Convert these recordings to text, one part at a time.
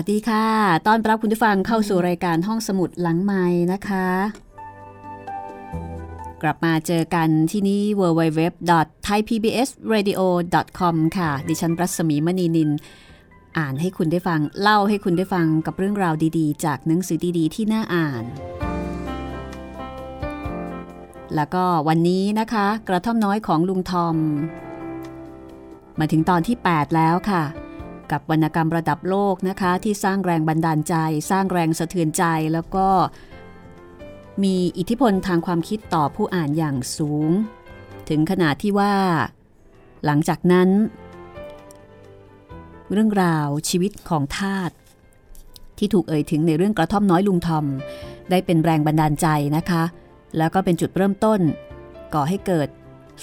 วัสดีค่ะ ต้อนรับคุณผู้ฟังเข้าสู่รายการห้องสมุดหลังไม้นะคะ กลับมาเจอกันที่นี่ www.thaipbsradio.com ค่ะ ดิฉันรัศมีมณีนิน อ่านให้คุณได้ฟัง เล่าให้คุณได้ฟังกับเรื่องราวดีๆ จากหนังสือดีๆ ที่น่าอ่าน แล้วก็วันนี้นะคะ กระท่อมน้อยของลุงทอม มาถึงตอนที่ 8 แล้วค่ะ กับวรรณกรรมระดับโลกนะคะ ที่สร้างแรงบันดาลใจ สร้างแรงสะเทือนใจแล้วก็ มีอิทธิพลทางความคิดต่อผู้อ่านอย่างสูง ถึงขนาดที่ว่า หลังจากนั้น เรื่องราวชีวิตของทาสที่ถูกเอ่ยถึงในเรื่องกระท่อมน้อยลุงทอม ได้เป็นแรงบันดาลใจนะคะ แล้วก็เป็นจุดเริ่มต้น ก่อให้เกิด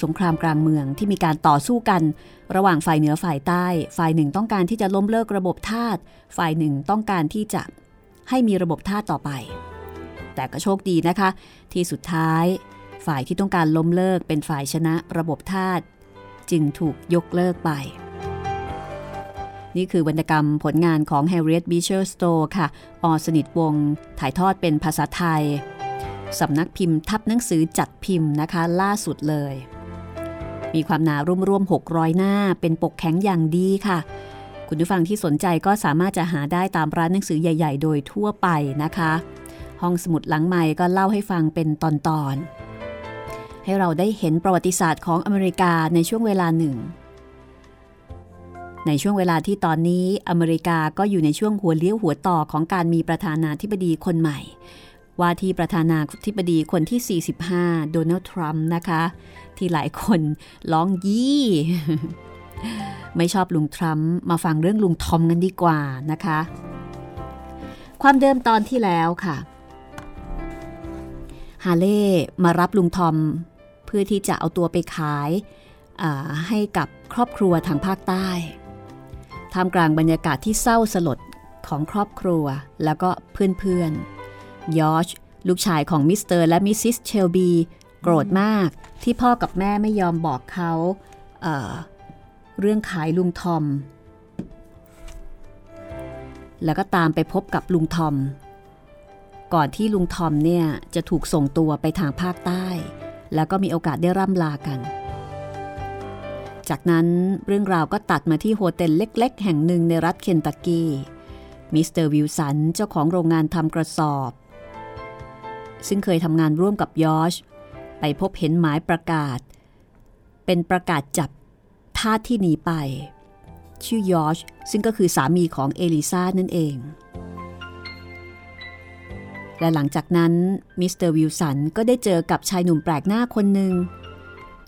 สงครามกลางเมืองที่มีการต่อสู้กัน ระหว่างฝ่ายเหนือฝ่ายใต้ ฝ่ายหนึ่งต้องการที่จะล้มเลิกระบบทาสฝ่ายหนึ่งต้องการที่จะให้มีระบบทาสต่อไป แต่ก็โชคดีนะคะ ที่สุดท้าย ฝ่ายที่ต้องการล้มเลิกเป็นฝ่ายชนะระบบทาสจึงถูกยกเลิกไป นี่คือวรรณกรรมผลงานของ Harriet Beecher Stowe ค่ะอสนิทวง ถ่ายทอดเป็นภาษาไทย สำนักพิมพ์ทับหนังสือจัดพิมพ์นะคะ ล่าสุดเลย มีความหนาร่วมๆ600 หน้า เป็นปกแข็งอย่างดีค่ะ คุณผู้ฟังที่สนใจก็สามารถจะหาได้ตามร้านหนังสือใหญ่ ๆ โดยทั่วไปนะคะ ห้องสมุดหลังใหม่ก็เล่าให้ฟังเป็นตอนๆ ให้เราได้เห็นประวัติศาสตร์ของอเมริกาในช่วงเวลาหนึ่ง ในช่วงเวลาที่ตอนนี้อเมริกาก็อยู่ในช่วงหัวเลี้ยวหัวต่อของการมีประธานาธิบดีคนใหม่ ว่าที่ประธานาธิบดีคนที่ 45 โดนัลด์ทรัมป์นะคะ ที่หลายคนร้องยี่ ไม่ชอบลุงทรัมป์มาฟังเรื่องลุงทอมกันดีกว่านะคะ ความเดิมตอนที่แล้วค่ะ ฮาเล่มารับลุงทอม เพื่อที่จะเอาตัวไปขายให้กับครอบครัวทางภาคใต้ท่ามกลางบรรยากาศที่เศร้าสลดของครอบครัวแล้วก็เพื่อนๆ ยอชลูกชายของมิสเตอร์และมิสซิสเชลบีโกรธมากที่พ่อกับแม่ไม่ยอมบอกเขาเรื่องขายลุงทอม แล้วก็ตามไปพบกับลุงทอม ก่อนที่ลุงทอมเนี่ยจะถูกส่งตัวไปทางภาคใต้ แล้วก็มีโอกาสได้ร่ำลากัน จากนั้นเรื่องราวก็ตัดมาที่ hotel เล็ก ๆ แห่งหนึ่งในรัฐเคนตักกี้มิสเตอร์วิลสันเจ้าของโรงงานทำกระสอบ ซึ่งเคยทำงานร่วมกับยอชไปพบเห็นหมายประกาศ เป็นประกาศจับทาสที่หนีไป ชื่อยอชซึ่งก็คือสามีของเอลิซานั่นเอง และหลังจากนั้นมิสเตอร์วิลสันก็ได้เจอกับชายหนุ่มแปลกหน้าคนหนึ่ง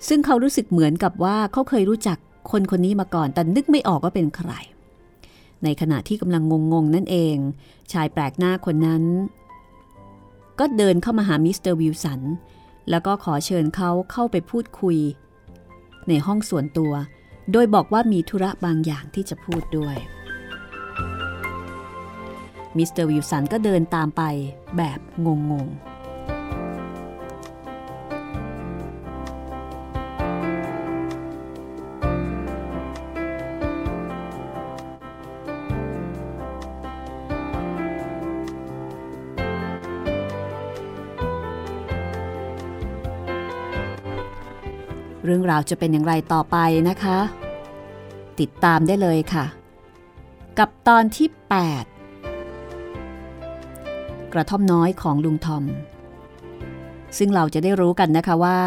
ซึ่งเขารู้สึกเหมือนกับว่าเขาเคยรู้จักคนคนนี้มาก่อน แต่นึกไม่ออกว่าเป็นใคร ในขณะที่กำลังงงๆนั่นเอง ชายแปลกหน้าคนนั้น ก็เดินเข้ามาหามิสเตอร์วิลสัน แล้วก็ขอเชิญเขาเข้าไปพูดคุย ในห้องส่วนตัว โดยบอกว่ามีธุระบางอย่างที่จะพูดด้วย มิสเตอร์วิลสันก็เดินตามไปแบบงงๆ เรื่องราวจะเป็นอย่างไรต่อไปนะคะ ติดตามได้เลยค่ะ กับตอนที่ 8 กระท่อมน้อยของลุงทอม ซึ่งเราจะได้รู้กันนะคะว่า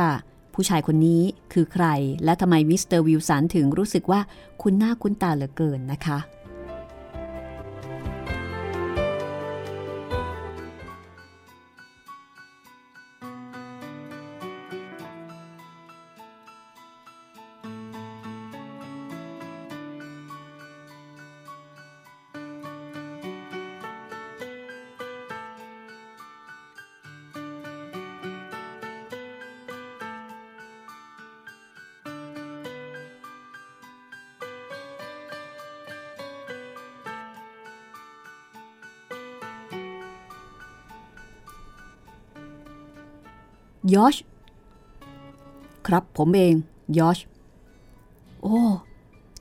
ผู้ชายคนนี้คือใครและทำไมมิสเตอร์วิลสันถึงรู้สึกว่าคุ้นหน้าคุ้นตาเหลือเกินนะคะ ยอชครับผมเองยอชโอ้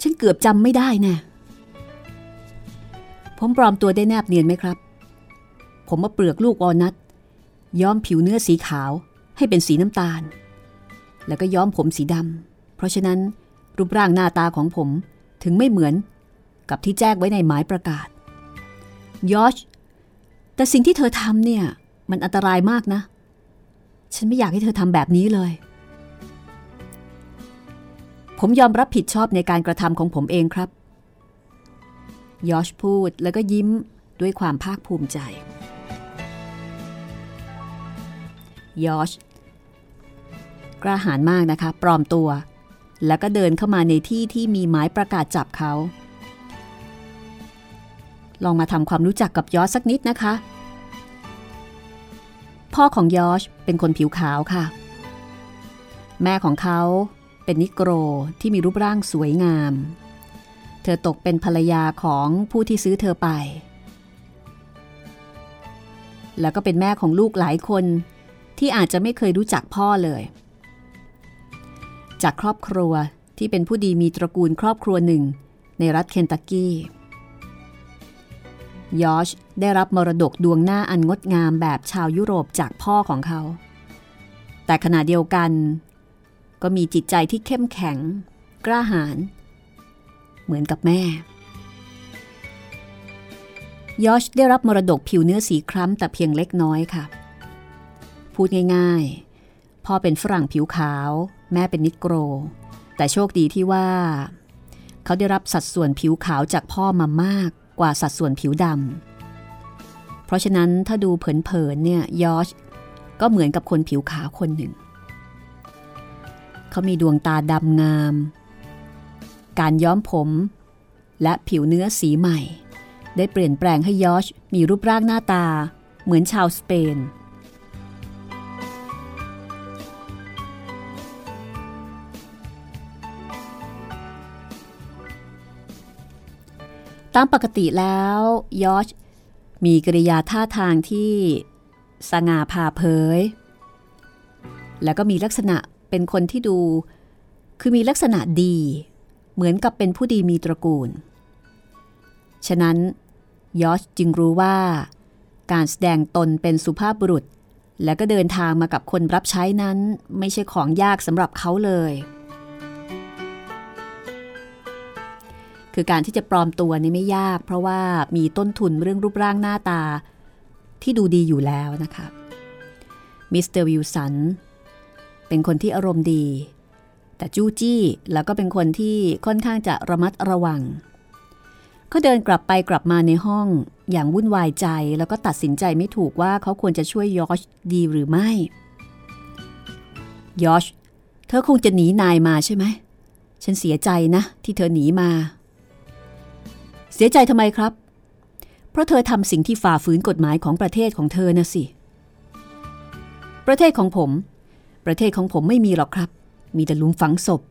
ฉันเกือบจำไม่ได้แน่ผมปลอมตัวได้แนบเนียนไหมครับ ผมมาเปลือกลูกวอลนัทย้อมผิวเนื้อสีขาวให้เป็นสีน้ำตาล แล้วก็ย้อมผมสีดำเพราะฉะนั้นรูปร่างหน้าตาของผมถึงไม่เหมือนกับที่แจ้งไว้ในหมายประกาศยอชแต่สิ่งที่เธอทำเนี่ย มันอันตรายมากนะ ฉันไม่อยากให้เธอทำแบบนี้เลย ผมยอมรับผิดชอบในการกระทำของผมเองครับ ยอชพูดแล้วก็ยิ้มด้วยความภาคภูมิใจ ยอชกล้าหาญมากนะคะ ปลอมตัว แล้วก็เดินเข้ามาในที่ที่มีหมายประกาศจับเขา ลองมาทำความรู้จักกับยอชสักนิดนะคะ พ่อของยอชเป็นคนผิวขาวค่ะ แม่ของเขาเป็นนิโกรที่มีรูปร่างสวยงาม เธอตกเป็นภรรยาของผู้ที่ซื้อเธอไป แล้วก็เป็นแม่ของลูกหลายคนที่อาจจะไม่เคยรู้จักพ่อเลย จากครอบครัวที่เป็นผู้ดีมีตระกูลครอบครัวหนึ่ง ในรัฐเคนตักกี้ ยอชได้รับมรดกดวงหน้าอันงดงามแบบชาวยุโรปจากพ่อของเขา แต่ขณะเดียวกัน ก็มีจิตใจที่เข้มแข็ง กล้าหาญเหมือนกับแม่ ยอชได้รับมรดกผิวเนื้อสีคล้ำแต่เพียงเล็กน้อยค่ะ พูดง่ายๆ พ่อเป็นฝรั่งผิวขาว แม่เป็นนิโกร แต่โชคดีที่ว่า เขาได้รับสัดส่วนผิวขาวจากพ่อมามาก กว่าสัดส่วนผิวดำ เพราะฉะนั้นถ้าดูเผินๆเนี่ยยอชก็เหมือนกับคนผิวขาวคนหนึ่ง เขามีดวงตาดำงาม การย้อมผม และผิวเนื้อสีใหม่ ได้เปลี่ยนแปลงให้ยอชมีรูปร่างหน้าตา เหมือนชาวสเปน ตามปกติแล้วยอชมีกริยาท่าทางที่สง่าผ่าเผย แล้วก็มีลักษณะเป็นคนที่ดู คือมีลักษณะดี เหมือนกับเป็นผู้ดีมีตระกูล ฉะนั้นยอชจึงรู้ว่า การแสดงตนเป็นสุภาพบุรุษ และก็เดินทางมากับคนรับใช้นั้น ไม่ใช่ของยากสำหรับเขาเลย คือการที่จะปลอมตัวนี่ไม่ยาก เพราะว่ามีต้นทุนเรื่องรูปร่างหน้าตา ที่ดูดีอยู่แล้วนะคะมิสเตอร์วิลสันเป็นคนที่อารมณ์ดี แต่จู้จี้แล้วก็เป็นคนที่ค่อนข้างจะระมัดระวังเขาเดินกลับไปกลับมาในห้องอย่างวุ่นวายใจแล้วก็ตัดสินใจไม่ถูกว่าเขาควรจะช่วยยอชดีหรือไม่ยอชเธอคงจะหนีนายมาใช่ไหม ฉันเสียใจนะที่เธอหนีมา เสียใจทำไมครับ เพราะเธอทำสิ่งที่ฝ่าฝืนกฎหมายของประเทศของเธอนะสิ ประเทศของผม ประเทศของผมไม่มีหรอกครับ มีแต่หลุมฝังศพ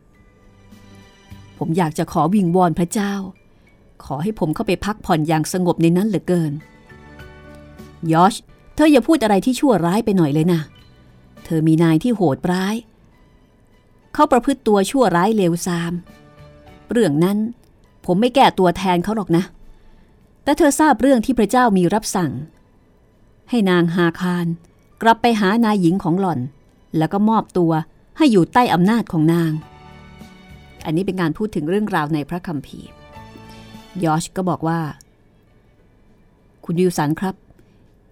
ผมอยากจะขอวิงวอนพระเจ้า ขอให้ผมเข้าไปพักผ่อนอย่างสงบในนั้นเหลือเกิน ยอช เธออย่าพูดอะไรที่ชั่วร้ายไปหน่อยเลยนะ เธอมีนายที่โหดร้าย เขาประพฤติตัวชั่วร้ายเลวทราม เรื่องนั้น ผมไม่แก้ตัวแทนเขาหรอกนะ แต่เธอทราบเรื่องที่พระเจ้ามีรับสั่ง ให้นางฮาคารกลับไปหานายหญิงของหล่อน แล้วก็มอบตัวให้อยู่ใต้อำนาจของนาง อันนี้เป็นการพูดถึงเรื่องราวในพระคัมภีร์ ยอชก็บอกว่า คุณวิวสันครับ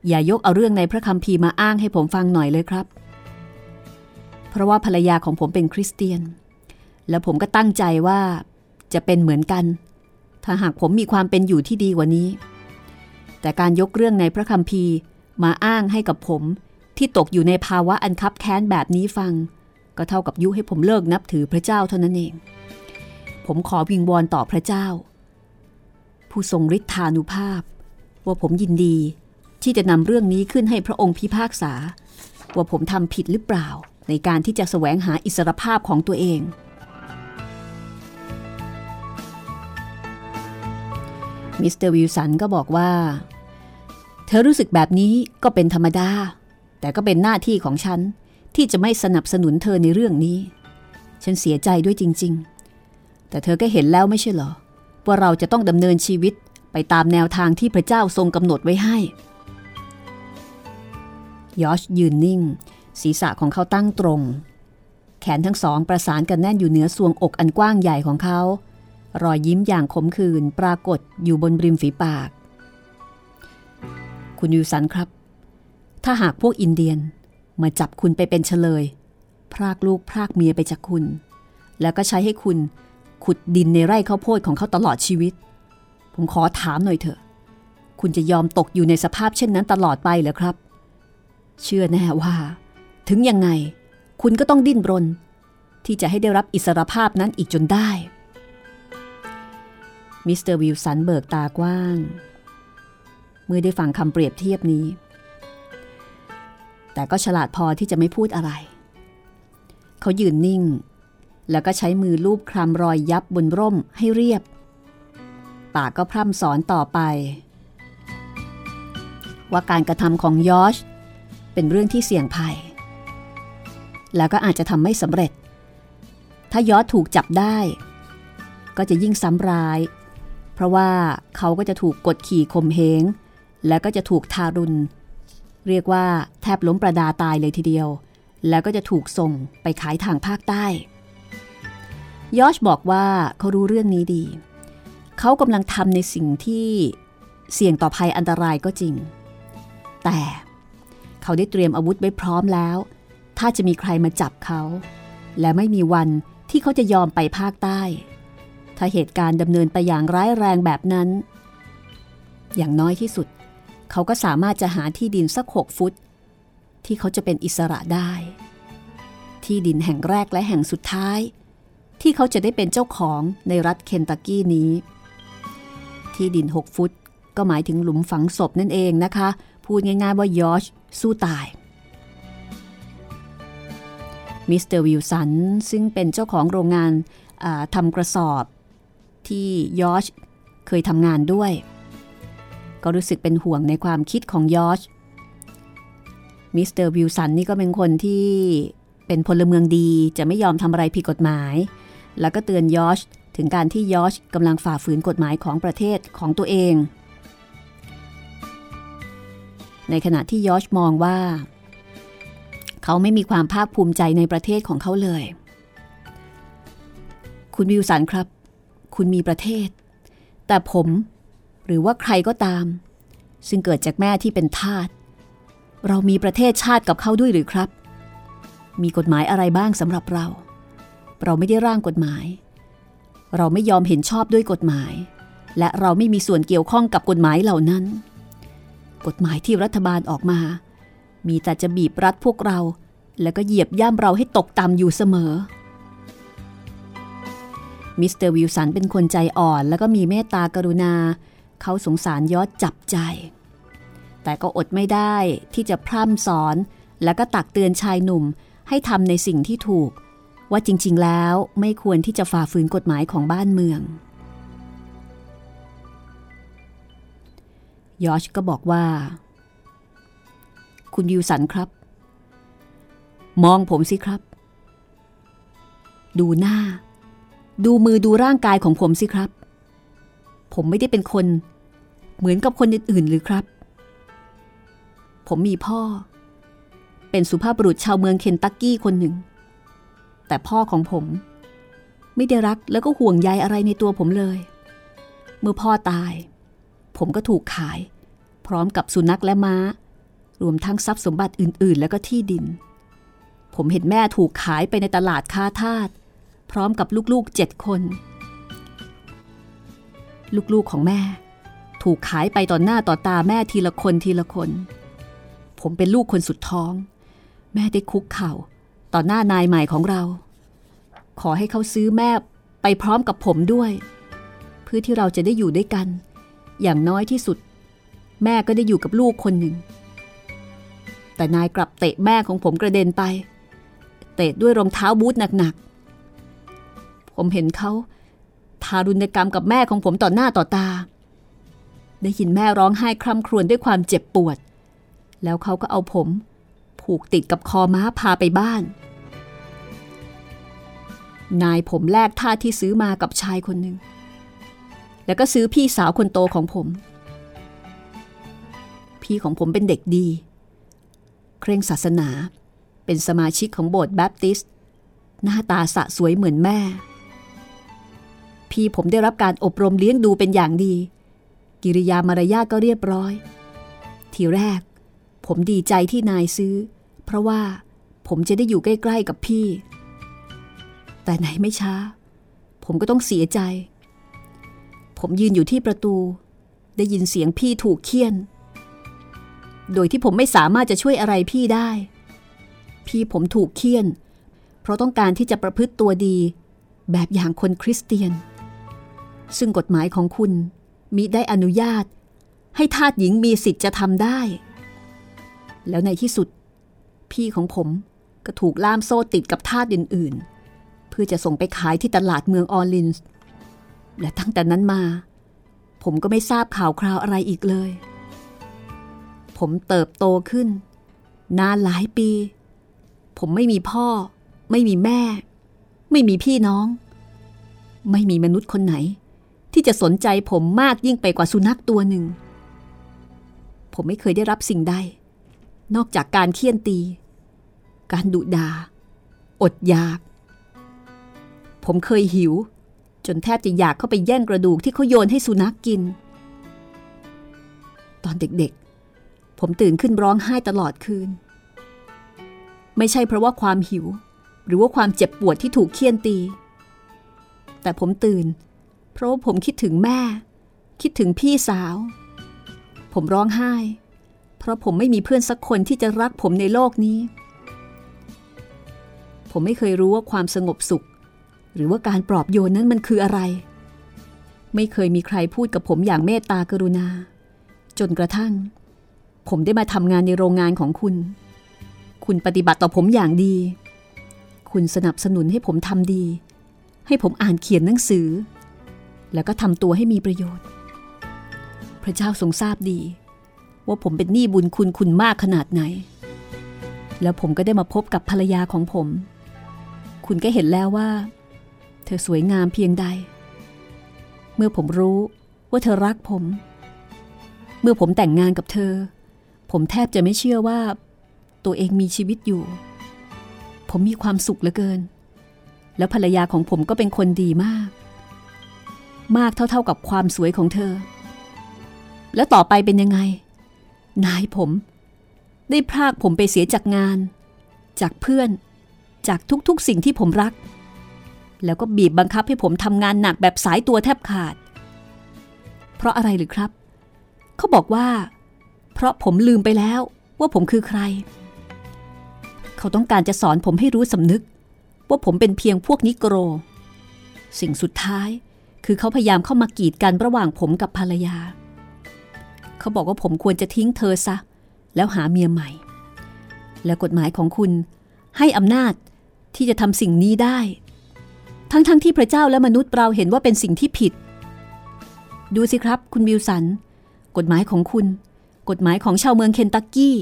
อย่ายกเอาเรื่องในพระคัมภีร์มาอ้างให้ผมฟังหน่อยเลยครับ เพราะว่าภรรยาของผมเป็นคริสเตียน และผมก็ตั้งใจว่าจะเป็นเหมือนกัน ถ้าหากผมมีความเป็นอยู่ที่ดีกว่านี้ แต่การยกเรื่องในพระคัมภีร์มาอ้างให้กับผมที่ตกอยู่ในภาวะอันคับแค้นแบบนี้ฟัง ก็เท่ากับยุให้ผมเลิกนับถือพระเจ้าเท่านั้นเอง ผมขอวิงวอนต่อพระเจ้า ผู้ทรงฤทธานุภาพ ว่าผมยินดีที่จะนำเรื่องนี้ขึ้นให้พระองค์พิพากษา ว่าผมทำผิดหรือเปล่า ในการที่จะแสวงหาอิสรภาพของตัวเอง มิสเตอร์วิลสันก็บอกว่า เธอรู้สึกแบบนี้ก็เป็นธรรมดา แต่ก็เป็นหน้าที่ของฉัน ที่จะไม่สนับสนุนเธอในเรื่องนี้ ฉันเสียใจด้วยจริง ๆ แต่เธอก็เห็นแล้วไม่ใช่เหรอ ว่าเราจะต้องดำเนินชีวิตไปตามแนวทางที่พระเจ้าทรงกำหนดไว้ให้ยอชยืนนิ่ง ศีรษะของเขาตั้งตรง แขนทั้งสองประสานกันแน่นอยู่เหนือสวงอกอันกว้างใหญ่ของเขา รอยยิ้มอย่างขมขื่นปรากฏอยู่บนริมฝีปาก คุณยูสันครับ ถ้าหากพวกอินเดียนมาจับคุณไปเป็นเฉลย พรากลูกพรากเมียไปจากคุณ แล้วก็ใช้ให้คุณขุดดินในไร่ข้าวโพดของเขาตลอดชีวิต ผมขอถามหน่อยเถอะ คุณจะยอมตกอยู่ในสภาพเช่นนั้นตลอดไปเหรอครับ เชื่อแน่ว่า ถึงยังไง คุณก็ต้องดิ้นรน ที่จะให้ได้รับอิสรภาพนั้นอีกจนได้ มิสเตอร์วิลสันเบิกตากว้าง เมื่อได้ฟังคำเปรียบเทียบนี้ แต่ก็ฉลาดพอที่จะไม่พูดอะไร เขายืนนิ่ง แล้วก็ใช้มือลูบคลำรอยยับบนร่มให้เรียบ ปากก็พร่ำสอนต่อไป ว่าการกระทำของยอชเป็นเรื่องที่เสี่ยงภัย แล้วก็อาจจะทำไม่สำเร็จ ถ้ายอชถูกจับได้ก็จะยิ่งซ้ำร้าย เพราะว่าเขาก็จะถูกกดขี่ข่มเหงแล้วก็จะถูกทารุณ เรียกว่าแทบล้มประดาตายเลยทีเดียว แล้วก็จะถูกส่งไปขายทางภาคใต้ยอชบอกว่าเขารู้เรื่องนี้ดี เขากำลังทำในสิ่งที่เสี่ยงต่อภัยอันตรายก็จริง แต่เขาได้เตรียมอาวุธไว้พร้อมแล้ว ถ้าจะมีใครมาจับเขา และไม่มีวันที่เขาจะยอมไปภาคใต้ ถ้าเหตุการณ์ดำเนินไปอย่างร้ายแรงแบบนั้น อย่างน้อยที่สุด เขาก็สามารถจะหาที่ดินสักหกฟุต ที่เขาจะเป็นอิสระได้ ที่ดินแห่งแรกและแห่งสุดท้าย ที่เขาจะได้เป็นเจ้าของในรัฐเคนตักกี้นี้ ที่ดิน6ฟุตก็หมายถึงหลุมฝังศพนั่นเองนะคะ พูดง่ายๆว่ายอชสู้ตายมิสเตอร์วิลสันซึ่งเป็นเจ้าของโรงงานทำกระสอบ ที่ยอชเคยทำงานด้วย ก็รู้สึกเป็นห่วงในความคิดของยอชมิสเตอร์วิลสันนี่ก็เป็นคนที่เป็นพลเมืองดีจะไม่ยอมทำอะไรผิดกฎหมาย แล้วก็เตือนยอชถึงการที่ยอชกำลังฝ่าฝืนกฎหมายของประเทศของตัวเอง ในขณะที่ยอชมองว่า เขาไม่มีความภาคภูมิใจในประเทศของเขาเลย คุณวิวสันครับ คุณมีประเทศ แต่ผมหรือว่าใครก็ตาม ซึ่งเกิดจากแม่ที่เป็นทาสเรามีประเทศชาติกับเขาด้วยหรือครับ มีกฎหมายอะไรบ้างสำหรับเรา เราไม่ได้ร่างกฎหมาย เราไม่ยอมเห็นชอบด้วยกฎหมาย และเราไม่มีส่วนเกี่ยวข้องกับกฎหมายเหล่านั้น กฎหมายที่รัฐบาลออกมา มีแต่จะบีบรัดพวกเรา แล้วก็เหยียบย่ำเราให้ตกต่ำอยู่เสมอ มิสเตอร์วิลสันเป็นคนใจอ่อนแล้วก็มีเมตตากรุณา เขาสงสารยอชจับใจ แต่ก็อดไม่ได้ที่จะพร่ำสอน แล้วก็ตักเตือนชายหนุ่มให้ทำในสิ่งที่ถูก ว่าจริง ๆ แล้วไม่ควรที่จะฝ่าฝืนกฎหมายของบ้านเมืองยอชก็บอกว่า คุณวิวสันครับ มองผมสิครับ ดูหน้า ดูมือดูร่างกายของผมสิครับ ผมไม่ได้เป็นคน เหมือนกับคนอื่นๆหรือครับ ผมมีพ่อ เป็นสุภาพบุรุษชาวเมืองเคนตักกี้คนหนึ่ง แต่พ่อของผม ไม่ได้รักแล้วก็ห่วงใยอะไรในตัวผมเลย เมื่อพ่อตาย ผมก็ถูกขาย พร้อมกับสุนัขและม้า รวมทั้งทรัพย์สมบัติอื่นๆ แล้วก็ที่ดิน ผมเห็นแม่ถูกขายไปในตลาดค้าทาส พร้อมกับลูกๆเจ็ดคน ลูกๆของแม่ ถูกขายไปต่อหน้าต่อตาแม่ทีละคนทีละคน ผมเป็นลูกคนสุดท้อง แม่ได้คุกเข่า ต่อหน้านายใหม่ของเรา ขอให้เขาซื้อแม่ไปพร้อมกับผมด้วย เพื่อที่เราจะได้อยู่ด้วยกัน อย่างน้อยที่สุด แม่ก็ได้อยู่กับลูกคนหนึ่ง แต่นายกลับเตะแม่ของผมกระเด็นไป เตะด้วยรองเท้าบูทหนักๆ ผมเห็นเขาทารุณกรรมกับแม่ของผมต่อหน้าต่อตา ได้ยินแม่ร้องไห้คร่ำครวญด้วยความเจ็บปวด แล้วเขาก็เอาผม ผูกติดกับคอม้าพาไปบ้าน นายผมแลกท่าที่ซื้อมากับชายคนหนึ่ง แล้วก็ซื้อพี่สาวคนโตของผม พี่ของผมเป็นเด็กดี เคร่งศาสนา เป็นสมาชิกของโบสถ์แบปติสต์หน้าตาสะสวยเหมือนแม่ พี่ผมได้รับการอบรมเลี้ยงดูเป็นอย่างดี กิริยามารยาทก็เรียบร้อย ทีแรก ผมดีใจที่นายซื้อ เพราะว่าผมจะได้อยู่ใกล้ ๆกับพี่ แต่ไหนไม่ช้า ผมก็ต้องเสียใจ ผมยืนอยู่ที่ประตู ได้ยินเสียงพี่ถูกเคี่ยน โดยที่ผมไม่สามารถจะช่วยอะไรพี่ได้ พี่ผมถูกเคี่ยน เพราะต้องการที่จะประพฤติตัวดี แบบอย่างคนคริสเตียน ซึ่งกฎหมายของคุณมิได้อนุญาต ให้ทาสหญิงมีสิทธิ์จะทำได้ แล้วในที่สุด พี่ของผมก็ถูกล่ามโซ่ติดกับทาสอื่นๆ เพื่อจะส่งไปขายที่ตลาดเมืองออร์ลินส์และตั้งแต่นั้นมา ผมก็ไม่ทราบข่าวคราวอะไรอีกเลย ผมเติบโตขึ้น นานหลายปี ผมไม่มีพ่อ ไม่มีแม่ ไม่มีพี่น้อง ไม่มีมนุษย์คนไหน ที่จะสนใจผมมากยิ่งไปกว่าสุนัขตัวหนึ่ง ผมไม่เคยได้รับสิ่งใด นอกจากการเคี่ยนตี การดุดา อดอยาก ผมเคยหิว จนแทบจะอยากเข้าไปแย่งกระดูกที่เขาโยนให้สุนัขกกิน ตอนเด็กๆ ผมตื่นขึ้นร้องไห้ตลอดคืน ไม่ใช่เพราะว่าความหิว หรือว่าความเจ็บปวดที่ถูกเคี่ยนตี แต่ผมตื่น เพราะผมคิดถึงแม่ คิดถึงพี่สาว ผมร้องไห้ เพราะผมไม่มีเพื่อนสักคนที่จะรักผมในโลกนี้ ผมไม่เคยรู้ว่าความสงบสุข หรือว่าการปลอบโยนนั้นมันคืออะไร ไม่เคยมีใครพูดกับผมอย่างเมตตากรุณา จนกระทั่ง ผมได้มาทำงานในโรงงานของคุณ คุณปฏิบัติต่อผมอย่างดี คุณสนับสนุนให้ผมทำดีให้ผมอ่านเขียนหนังสือ แล้วก็ทำตัวให้มีประโยชน์ พระเจ้าทรงทราบดี ว่าผมเป็นหนี้บุญคุณคุณมากขนาดไหน แล้วผมก็ได้มาพบกับภรรยาของผม คุณก็เห็นแล้วว่า เธอสวยงามเพียงใด เมื่อผมรู้ว่าเธอรักผม เมื่อผมแต่งงานกับเธอ ผมแทบจะไม่เชื่อว่า ตัวเองมีชีวิตอยู่ ผมมีความสุขเหลือเกิน แล้วภรรยาของผมก็เป็นคนดีมาก มากเท่าๆกับความสวยของเธอ แล้วต่อไปเป็นยังไง นายผม ได้พรากผมไปเสียจากงาน จากเพื่อน จากทุกๆสิ่งที่ผมรัก แล้วก็บีบบังคับให้ผมทำงานหนักแบบสายตัวแทบขาด เพราะอะไรหรือครับ เขาบอกว่า เพราะผมลืมไปแล้วว่าผมคือใคร เขาต้องการจะสอนผมให้รู้สำนึก ว่าผมเป็นเพียงพวกนิโกร สิ่งสุดท้าย คือเขาพยายามเข้ามากีดกันระหว่างผมกับภรรยา เขาบอกว่าผมควรจะทิ้งเธอซะ แล้วหาเมียใหม่ แล้วกฎหมายของคุณให้อำนาจที่จะทำสิ่งนี้ได้ ทั้งๆทที่พระเจ้าและมนุษย์เราเห็นว่าเป็นสิ่งที่ผิด ดูสิครับ คุณวิลสัน กฎหมายของคุณ กฎหมายของชาวเมืองเคนตักกี้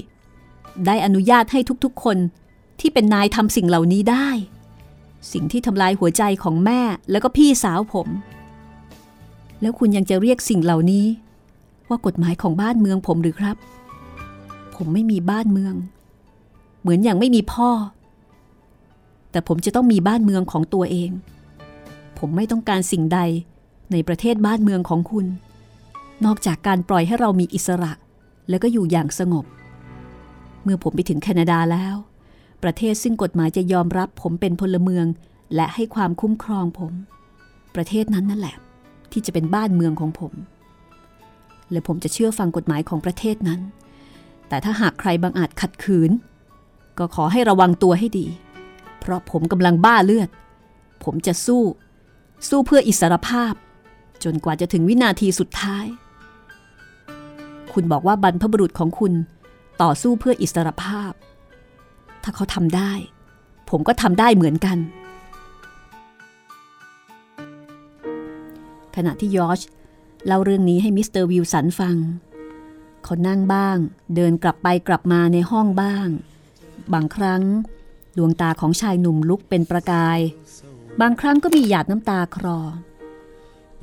ได้อนุญาตให้ทุกๆ คนที่เป็นนายทำสิ่งเหล่านี้ได้ สิ่งที่ทำลายหัวใจของแม่แล้วก็พี่สาวผม แล้วคุณยังจะเรียกสิ่งเหล่านี้ ว่ากฎหมายของบ้านเมืองผมหรือครับ ผมไม่มีบ้านเมือง เหมือนอย่างไม่มีพ่อ แต่ผมจะต้องมีบ้านเมืองของตัวเอง ผมไม่ต้องการสิ่งใดในประเทศบ้านเมืองของคุณ นอกจากการปล่อยให้เรามีอิสระ แล้วก็อยู่อย่างสงบ เมื่อผมไปถึงแคนาดาแล้ว ประเทศซึ่งกฎหมายจะยอมรับผมเป็นพลเมือง และให้ความคุ้มครองผม ประเทศนั้นนั่นแหละ ที่จะเป็นบ้านเมืองของผม และผมจะเชื่อฟังกฎหมายของประเทศนั้น แต่ถ้าหากใครบางอาจขัดขืน ก็ขอให้ระวังตัวให้ดี เพราะผมกำลังบ้าเลือด ผมจะสู้ สู้เพื่ออิสรภาพ จนกว่าจะถึงวินาทีสุดท้าย คุณบอกว่าบรรพบุรุษของคุณต่อสู้เพื่ออิสรภาพ ถ้าเขาทำได้ ผมก็ทำได้เหมือนกัน ขณะที่ยอชเล่าเรื่องนี้ให้มิสเตอร์วิลสันฟัง เขานั่งบ้าง เดินกลับไปกลับมาในห้องบ้าง บางครั้ง ดวงตาของชายหนุ่มลุกเป็นประกาย บางครั้งก็มีหยาดน้ำตาคลอ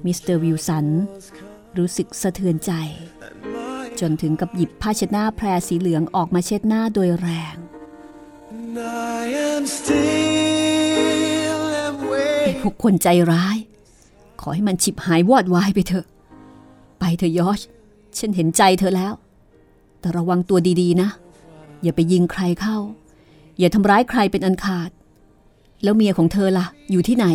มิสเตอร์วิลสันรู้สึกสะเทือนใจ จนถึงกับหยิบผ้าเช็ดหน้าแพรสีเหลืองออกมาเช็ดหน้าโดยแรง And I am still am ไอ้ waiting. พวกคนใจร้าย ขอให้มันฉิบหายวอดวายไปเถอะ ไปเถอะยอชฉันเห็นใจเธอแล้ว แต่ระวังตัวดีๆนะ อย่าไปยิงใครเข้า อย่าทำร้ายใครเป็นอันขาด แล้วเมียของเธอล่ะ อยู่ที่ไหน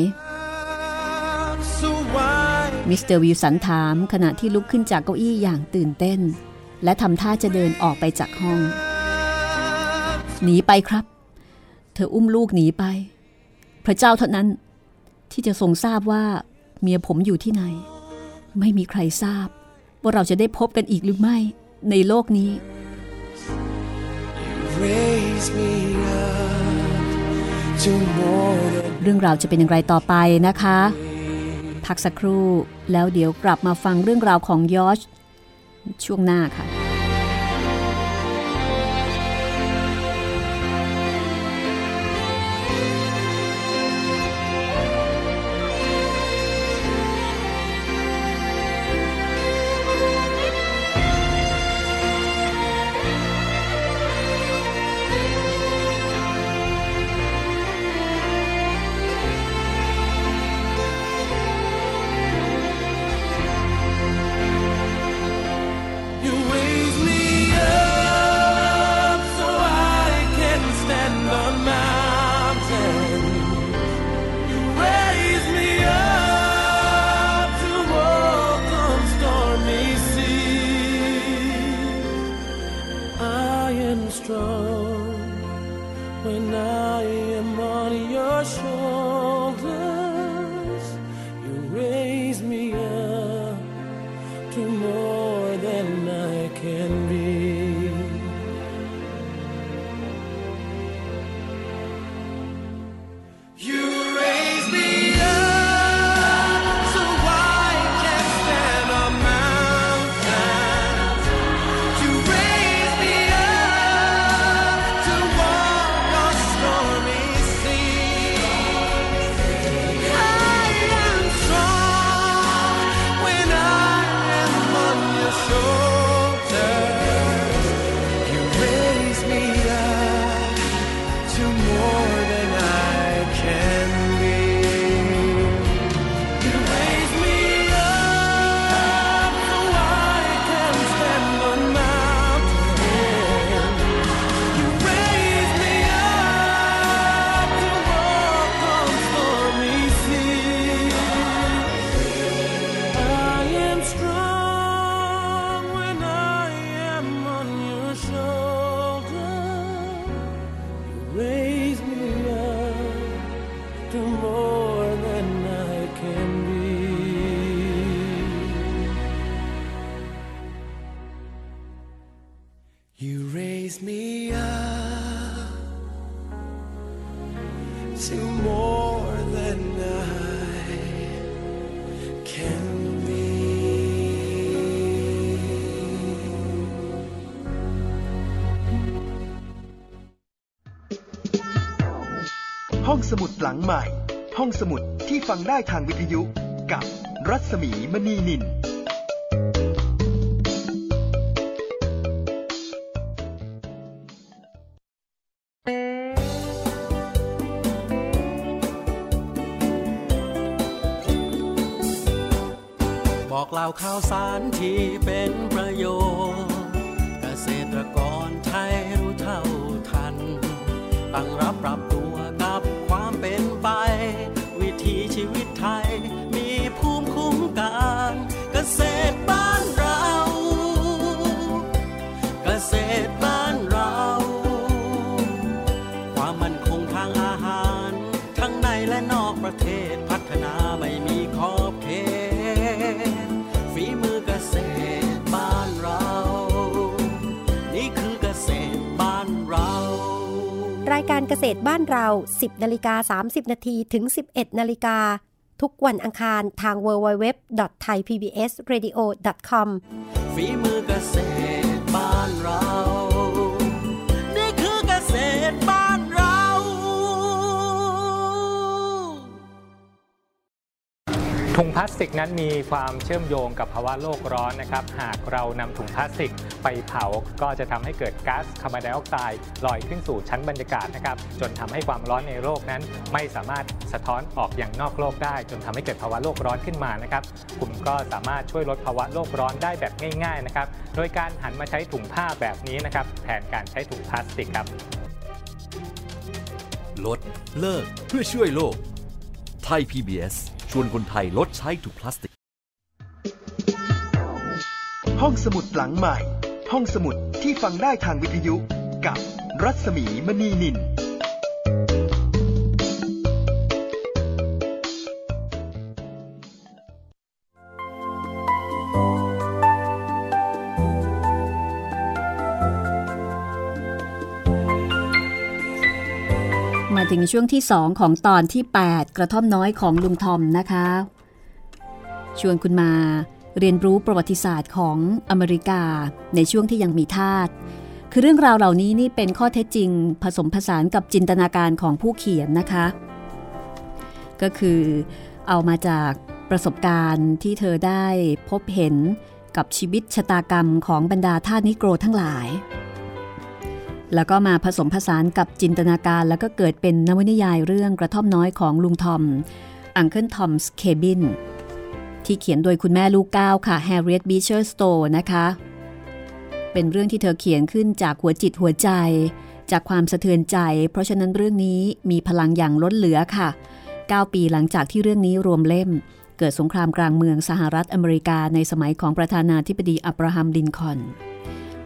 มิสเตอร์วิลสันถามขณะที่ลุกขึ้นจากเก้าอี้อย่างตื่นเต้น และทำท่าจะเดินออกไปจากห้อง หนีไปครับ เธออุ้มลูกหนีไป พระเจ้าเท่านั้นที่จะทรงทราบว่า เมียผมอยู่ที่ไหน ไม่มีใครทราบ ว่าเราจะได้พบกันอีกหรือไม่ในโลกนี้ raise me up to more than เรื่องราวจะเป็นอย่างไรต่อไปนะคะ พักสักครู่แล้วเดี๋ยวกลับมาฟังเรื่องราวของยอชช่วงหน้าค่ะ หลังใหม่ ห้องสมุดที่ฟังได้ทางวิทยุกับรัศมีมณีนินบอกเล่าข่าวสารที่เป็นประโยชน์ เกษตรกรไทยรู้เท่าทัน ตั้งรับปรับตัว เกษตรบ้านเรา 10นาฬิกา30นาทีถึง 11นาฬิกาทุกวันอังคารทาง www.thaipbsradio.com ฝีมือเกษตรบ้านเรา ถุงพลาสติกนั้นมีความเชื่อมโยงกับภาวะโลกร้อนนะครับ หากเรานำถุงพลาสติกไปเผา ก็จะทำให้เกิดก๊าซคาร์บอนไดออกไซด์ลอยขึ้นสู่ชั้นบรรยากาศนะครับ จนทำให้ความร้อนในโลกนั้น ไม่สามารถสะท้อนออกอย่างนอกโลกได้ จนทำให้เกิดภาวะโลกร้อนขึ้นมานะครับกลุ่มก็สามารถช่วยลดภาวะโลกร้อนได้แบบง่ายๆนะครับ โดยการหันมาใช้ถุงผ้าแบบนี้นะครับแทนการใช้ถุงพลาสติกครับ ลดเลิกเพื่อช่วยโลกไทย PBS ชวนคนไทยลดใช้ถุงพลาสติก ห้องสมุดหลังใหม่ ห้องสมุดที่ฟังได้ทางวิทยุ กับรัศมีมณีนิน ถึงช่วงที่ 2 ของตอนที่ 8 กระท่อมน้อยของลุงทอมนะคะ ชวนคุณมาเรียนรู้ประวัติศาสตร์ของอเมริกาในช่วงที่ยังมีทาสคือเรื่องราวเหล่านี้นี่เป็นข้อเท็จจริง ผสมผสานกับจินตนาการของผู้เขียนนะคะ ก็คือเอามาจากประสบการณ์ที่เธอได้พบเห็นกับชีวิตชะตากรรมของบรรดาทาสนิโกรทั้งหลาย แล้วก็มาผสมผสานกับจินตนาการ แล้วก็เกิดเป็นนวนิยายเรื่องกระท่อมน้อยของลุงทอม Uncle Tom's Cabin ที่เขียนโดยคุณแม่ลูกก้าวค่ะ Harriet Beecher Stowe นะคะ เป็นเรื่องที่เธอเขียนขึ้นจากหัวจิตหัวใจ จากความสะเทือนใจ เพราะฉะนั้นเรื่องนี้มีพลังอย่างล้นเหลือค่ะ 9 ปีหลังจากที่เรื่องนี้รวมเล่ม เกิดสงครามกลางเมืองสหรัฐอเมริกาในสมัยของประธานาธิบดีอับราฮัมลินคอน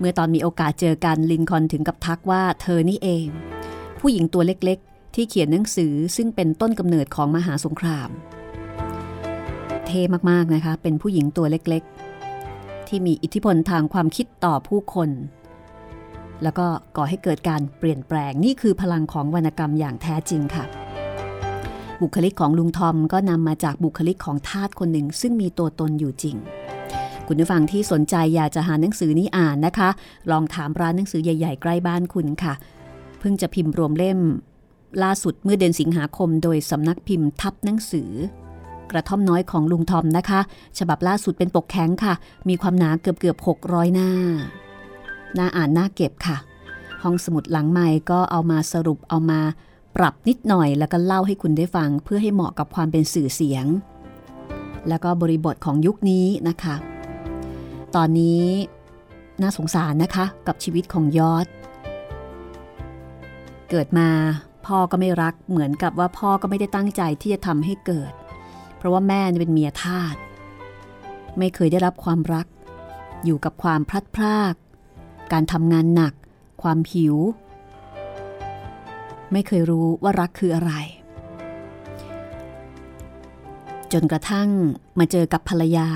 เมื่อตอนมีโอกาสเจอกันลินคอนถึงกับทักว่าเธอนี่เอง ผู้หญิงตัวเล็กๆ ที่เขียนหนังสือซึ่งเป็นต้นกำเนิดของมหาสงคราม เท่มากๆนะคะ เป็นผู้หญิงตัวเล็กๆ ที่มีอิทธิพลทางความคิดต่อผู้คน แล้วก็ก่อให้เกิดการเปลี่ยนแปลงนี่คือพลังของวรรณกรรมอย่างแท้จริงค่ะบุคลิกของลุงทอมก็นำมาจากบุคลิกของทาสคนหนึ่งซึ่งมีตัวตนอยู่จริง คุณผู้ฟังที่สนใจอยากจะหาหนังสือนี้อ่านนะคะ ลองถามร้านหนังสือใหญ่ๆ ใกล้บ้านคุณค่ะ เพิ่งจะพิมพ์รวมเล่ม ล่าสุดเมื่อเดือนสิงหาคม โดยสำนักพิมพ์ทับหนังสือ กระท่อมน้อยของลุงทอมนะคะ ฉบับล่าสุดเป็นปกแข็งค่ะ มีความหนาเกือบเกือบ600 หน้า หน่าอ่านหน่าเก็บค่ะ ห้องสมุดหลังใหม่ก็เอามาสรุปเอามา ปรับนิดหน่อยแล้วก็เล่าให้คุณได้ฟัง เพื่อให้เหมาะกับความเป็นสื่อเสียงแล้วก็บริบทของยุคนี้นะคะ ตอนนี้น่าสงสารนะคะกับชีวิตของยอด เกิดมาพ่อก็ไม่รักเหมือนกับว่าพ่อก็ไม่ได้ตั้งใจที่จะทำให้เกิด เพราะว่าแม่เป็นเมียทาสไม่เคยได้รับความรัก อยู่กับความพลัดพราก การทำงานหนัก ความหิว ไม่เคยรู้ว่ารักคืออะไร จนกระทั่งมาเจอกับภรรยา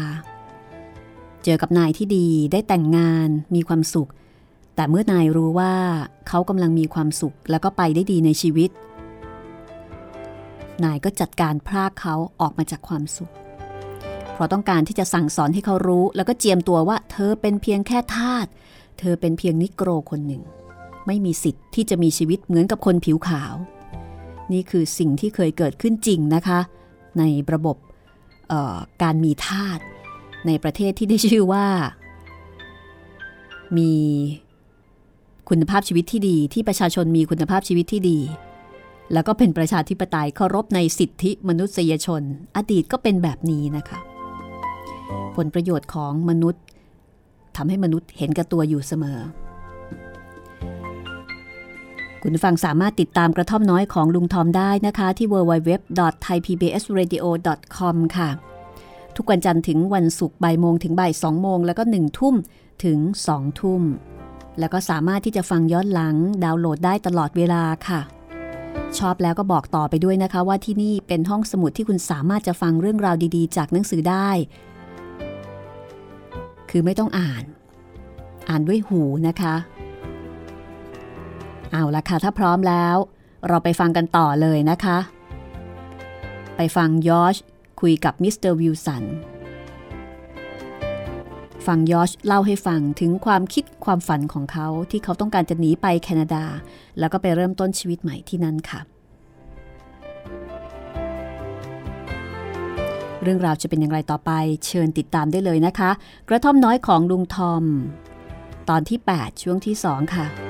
เจอกับนายที่ดีได้แต่งงานมีความสุข แต่เมื่อนายรู้ว่าเขากำลังมีความสุขแล้วก็ไปได้ดีในชีวิต นายก็จัดการพรากเขาออกมาจากความสุข เพราะต้องการที่จะสั่งสอนให้เขารู้ แล้วก็เจียมตัวว่า เธอเป็นเพียงแค่ทาสเธอเป็นเพียงนิโกรคนหนึ่ง ไม่มีสิทธิ์ที่จะมีชีวิตเหมือนกับคนผิวขาว นี่คือสิ่งที่เคยเกิดขึ้นจริงนะคะ ในระบบการมีทาส ในประเทศที่ได้ชื่อว่า มีคุณภาพชีวิตที่ดีที่ประชาชนมีคุณภาพชีวิตที่ดี แล้วก็เป็นประชาธิปไตยเคารพในสิทธิมนุษยชน อดีตก็เป็นแบบนี้นะคะ ผลประโยชน์ของมนุษย์ทำให้มนุษย์เห็นกับตัวอยู่เสมอ คุณฟังสามารถติดตามกระท่อมน้อยของลุงทอมได้นะคะ ที่ www.thaipbsradio.com ค่ะ ทุกวันจันทร์ถึงวันศุกร์บ่ายโมงถึงบ่ายสองโมงแล้วก็หนึ่งทุ่มถึงสองทุ่ม แล้วก็สามารถที่จะฟังย้อนหลังดาวน์โหลดได้ตลอดเวลาค่ะ ชอบแล้วก็บอกต่อไปด้วยนะคะ ว่าที่นี่เป็นห้องสมุดที่คุณสามารถจะฟังเรื่องราวดีๆ จากหนังสือได้ คือไม่ต้องอ่าน อ่านด้วยหูนะคะ เอาละค่ะถ้าพร้อมแล้ว เราไปฟังกันต่อเลยนะคะ ไปฟังยอช คุยกับมิสเตอร์วิลสันฟังยอชเล่าให้ฟังถึงความคิดความฝันของเขาที่เขาต้องการจะหนีไปแคนาดา แล้วก็ไปเริ่มต้นชีวิตใหม่ที่นั่นค่ะ เรื่องราวจะเป็นอย่างไรต่อไป เชิญติดตามได้เลยนะคะ กระท่อมน้อยของลุงทอม ตอนที่ 8 ช่วงที่ 2 ค่ะ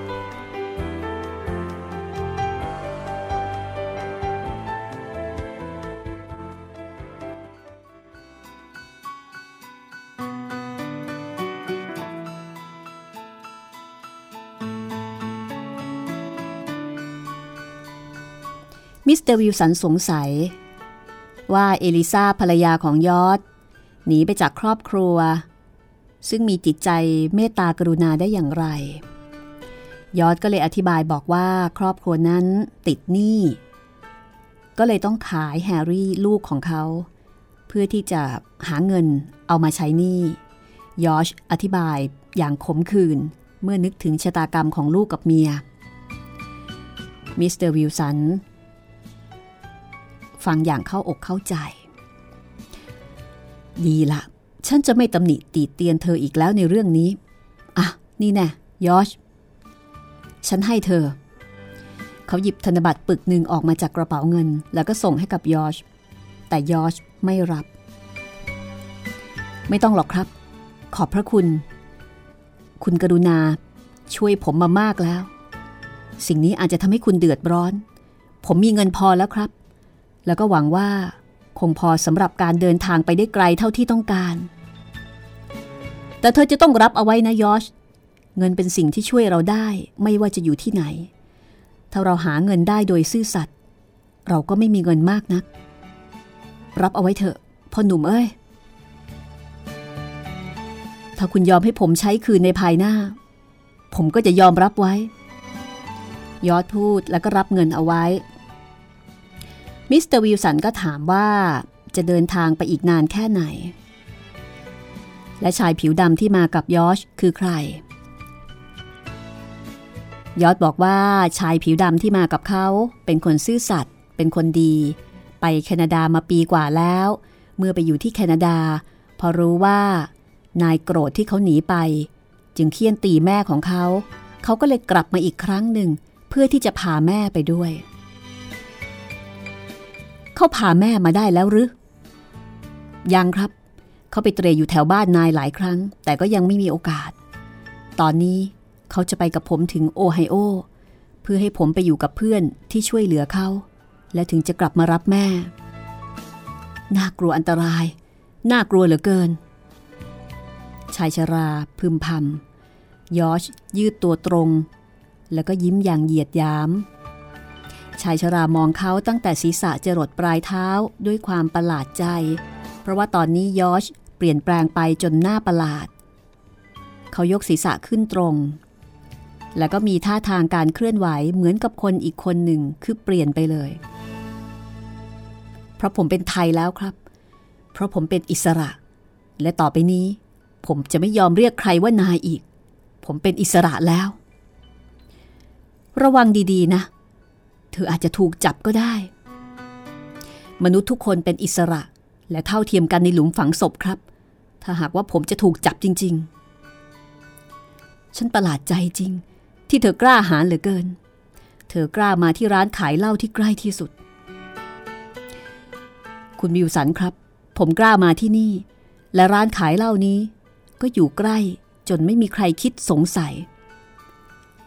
มิสเตอร์วิลสันสงสัย ว่าเอลิซาภรรยาของยอดหนีไปจากครอบครัว ซึ่งมีจิตใจเมตตากรุณาได้อย่างไร ยอดก็เลยอธิบายบอกว่าครอบครัวนั้นติดหนี้ก็เลยต้องขายแฮร์รี่ลูกของเขา เพื่อที่จะหาเงินเอามาใช้หนี้ยอชอธิบายอย่างขมขื่นเมื่อนึกถึงชะตากรรมของลูกกับเมียมิสเตอร์วิลสัน ฟังอย่างเข้าอกเข้าใจ ดีละฉันจะไม่ตำหนิตีเตียนเธออีกแล้วในเรื่องนี้ อะ นี่แน่ยอชฉันให้เธอ เขาหยิบธนบัตรปึกหนึ่งออกมาจากกระเป๋าเงิน แล้วก็ส่งให้กับยอชแต่ยอชไม่รับ ไม่ต้องหรอกครับ ขอบพระคุณ คุณกรุณา ช่วยผมมามากแล้ว สิ่งนี้อาจจะทำให้คุณเดือดร้อน ผมมีเงินพอแล้วครับ แล้วก็หวังว่าคงพอสำหรับการเดินทางไปได้ไกลเท่าที่ต้องการ แต่เธอจะต้องรับเอาไว้นะยอช เงินเป็นสิ่งที่ช่วยเราได้ไม่ว่าจะอยู่ที่ไหน ถ้าเราหาเงินได้โดยซื่อสัตย์เราก็ไม่มีเงินมากนัก รับเอาไว้เถอะพ่อหนุ่มเอ้ย ถ้าคุณยอมให้ผมใช้คืนในภายหน้า ผมก็จะยอมรับไว้ ยอชพูดแล้วก็รับเงินเอาไว้ มิสเตอร์วิลสันก็ถามว่าจะเดินทางไปอีกนานแค่ไหน และชายผิวดำที่มากับยอชคือใคร ยอชบอกว่าชายผิวดำที่มากับเขาเป็นคนซื่อสัตย์เป็นคนดี ไปแคนาดามาปีกว่าแล้ว เมื่อไปอยู่ที่แคนาดา พอรู้ว่านายโกรธที่เขาหนีไป จึงเคี่ยนตีแม่ของเขา เขาก็เลยกลับมาอีกครั้งหนึ่ง เพื่อที่จะพาแม่ไปด้วย เขาพาแม่มาได้แล้วหรือ ยังครับ เขาไปเตรอยู่แถวบ้านนายหลายครั้ง แต่ก็ยังไม่มีโอกาส ตอนนี้เขาจะไปกับผมถึงโอไฮโอ เพื่อให้ผมไปอยู่กับเพื่อนที่ช่วยเหลือเขา และถึงจะกลับมารับแม่ น่ากลัวอันตราย น่ากลัวเหลือเกิน ชายชราพึมพำยอชยืดตัวตรง แล้วก็ยิ้มอย่างเหยียดยาม ชายชรามองเขาตั้งแต่ศีรษะจรดปลายเท้าด้วยความประหลาดใจ เพราะว่าตอนนี้ยอชเปลี่ยนแปลงไปจนหน้าประหลาด เขายกศีรษะขึ้นตรง แล้วก็มีท่าทางการเคลื่อนไหวเหมือนกับคนอีกคนหนึ่งคือเปลี่ยนไปเลย เพราะผมเป็นไทยแล้วครับ เพราะผมเป็นอิสระ และต่อไปนี้ ผมจะไม่ยอมเรียกใครว่านายอีกผผมเป็นอิสระแล้ว ระวังดีๆนะ เธออาจจะถูกจับก็ได้ มนุษย์ทุกคนเป็นอิสระ และเท่าเทียมกันในหลุมฝังศพครับ ถ้าหากว่าผมจะถูกจับจริง ๆ ฉันประหลาดใจจริง ที่เธอกล้าหาญเหลือเกิน เธอกล้ามาที่ร้านขายเหล้าที่ใกล้ที่สุด คุณวิวสันครับ ผมกล้ามาที่นี่ และร้านขายเหล้านี้ ก็อยู่ใกล้จนไม่มีใครคิดสงสัย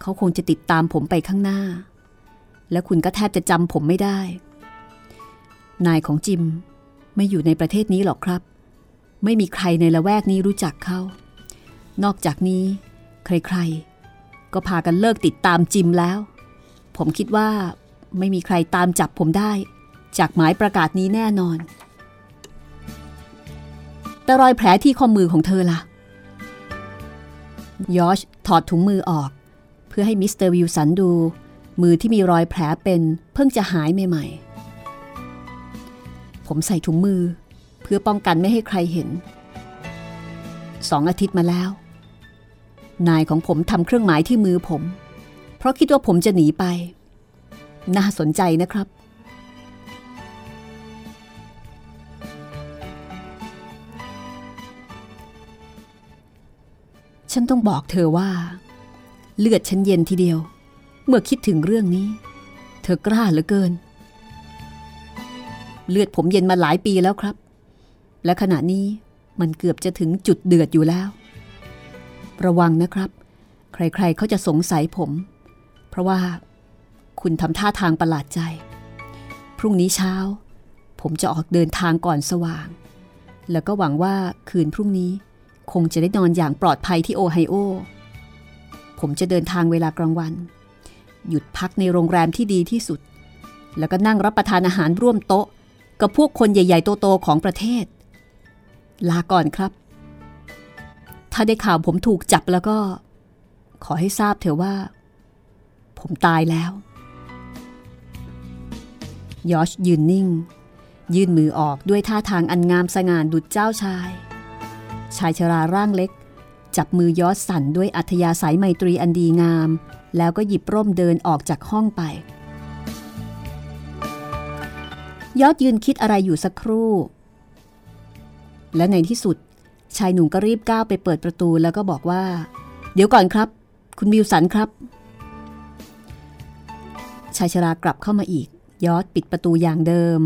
เขาคงจะติดตามผมไปข้างหน้า และคุณก็แทบจะจำผมไม่ได้ นายของจิมไม่อยู่ในประเทศนี้หรอกครับ ไม่มีใครในละแวกนี้รู้จักเขา นอกจากนี้ ใครๆ ก็พากันเลิกติดตามจิมแล้ว ผมคิดว่าไม่มีใครตามจับผมได้ จากหมายประกาศนี้แน่นอน แต่รอยแผลที่ข้อมือของเธอล่ะยอชถอดถุงมือออก เพื่อให้มิสเตอร์วิลสันดู มือที่มีรอยแผลเป็นเพิ่งจะหายใหม่ๆ ผมใส่ถุงมือเพื่อป้องกันไม่ให้ใครเห็น สองอาทิตย์มาแล้ว นายของผมทำเครื่องหมายที่มือผม เพราะคิดว่าผมจะหนีไป น่าสนใจนะครับฉันต้องบอกเธอว่า เลือดฉันเย็นทีเดียว เมื่อคิดถึงเรื่องนี้ เธอกล้าเหลือเกิน เลือดผมเย็นมาหลายปีแล้วครับ และขณะนี้มันเกือบจะถึงจุดเดือดอยู่แล้ว ระวังนะครับ ใครๆเขาจะสงสัยผม เพราะว่าคุณทำท่าทางประหลาดใจ พรุ่งนี้เช้า ผมจะออกเดินทางก่อนสว่าง แล้วก็หวังว่าคืนพรุ่งนี้คงจะได้นอนอย่างปลอดภัยที่โอไฮโอ ผมจะเดินทางเวลากลางวัน หยุดพักในโรงแรมที่ดีที่สุด แล้วก็นั่งรับประทานอาหารร่วมโต๊ะ กับพวกคนใหญ่ๆ โตๆ ของประเทศ ลาก่อนครับ ถ้าได้ข่าวผมถูกจับแล้วก็ ขอให้ทราบเถอะว่า ผมตายแล้วยอชยืนนิ่ง ยื่นมือออกด้วยท่าทางอันงามสง่านดุจเจ้าชาย ชายชราร่างเล็ก จับมือยอชสั่นด้วยอัธยาศัยไมตรีอันดีงาม แล้วก็หยิบร่มเดินออกจากห้องไป ยอดยืนคิดอะไรอยู่สักครู่ และในที่สุด ชายหนุ่มก็รีบก้าวไปเปิดประตูแล้วก็บอกว่า เดี๋ยวก่อนครับ คุณวิวสันครับ ชายชรากลับเข้ามาอีก ยอดปิดประตูอย่างเดิม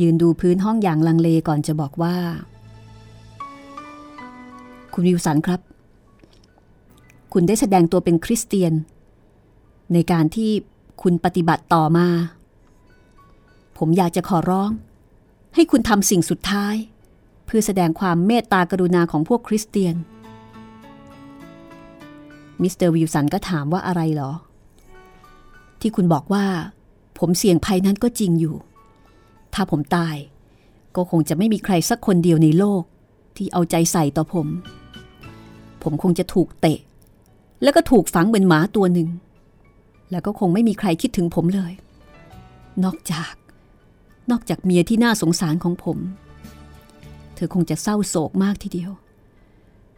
ยืนดูพื้นห้องอย่างลังเลก่อนจะบอกว่า คุณวิวสันครับ คุณได้แสดงตัวเป็นคริสเตียน ในการที่คุณปฏิบัติต่อมา ผมอยากจะขอร้อง ให้คุณทำสิ่งสุดท้าย เพื่อแสดงความเมตตากรุณาของพวกคริสเตียน มิสเตอร์วิลสันก็ถามว่าอะไรเหรอ ที่คุณบอกว่า ผมเสี่ยงภัยนั้นก็จริงอยู่ ถ้าผมตาย ก็คงจะไม่มีใครสักคนเดียวในโลก ที่เอาใจใส่ต่อผม ผมคงจะถูกเตะ แล้วก็ถูกฝังเหมือนหมาตัวหนึ่ง แล้วก็คงไม่มีใครคิดถึงผมเลย นอกจาก นอกจากเมียที่น่าสงสารของผม เธอคงจะเศร้าโศกมากทีเดียว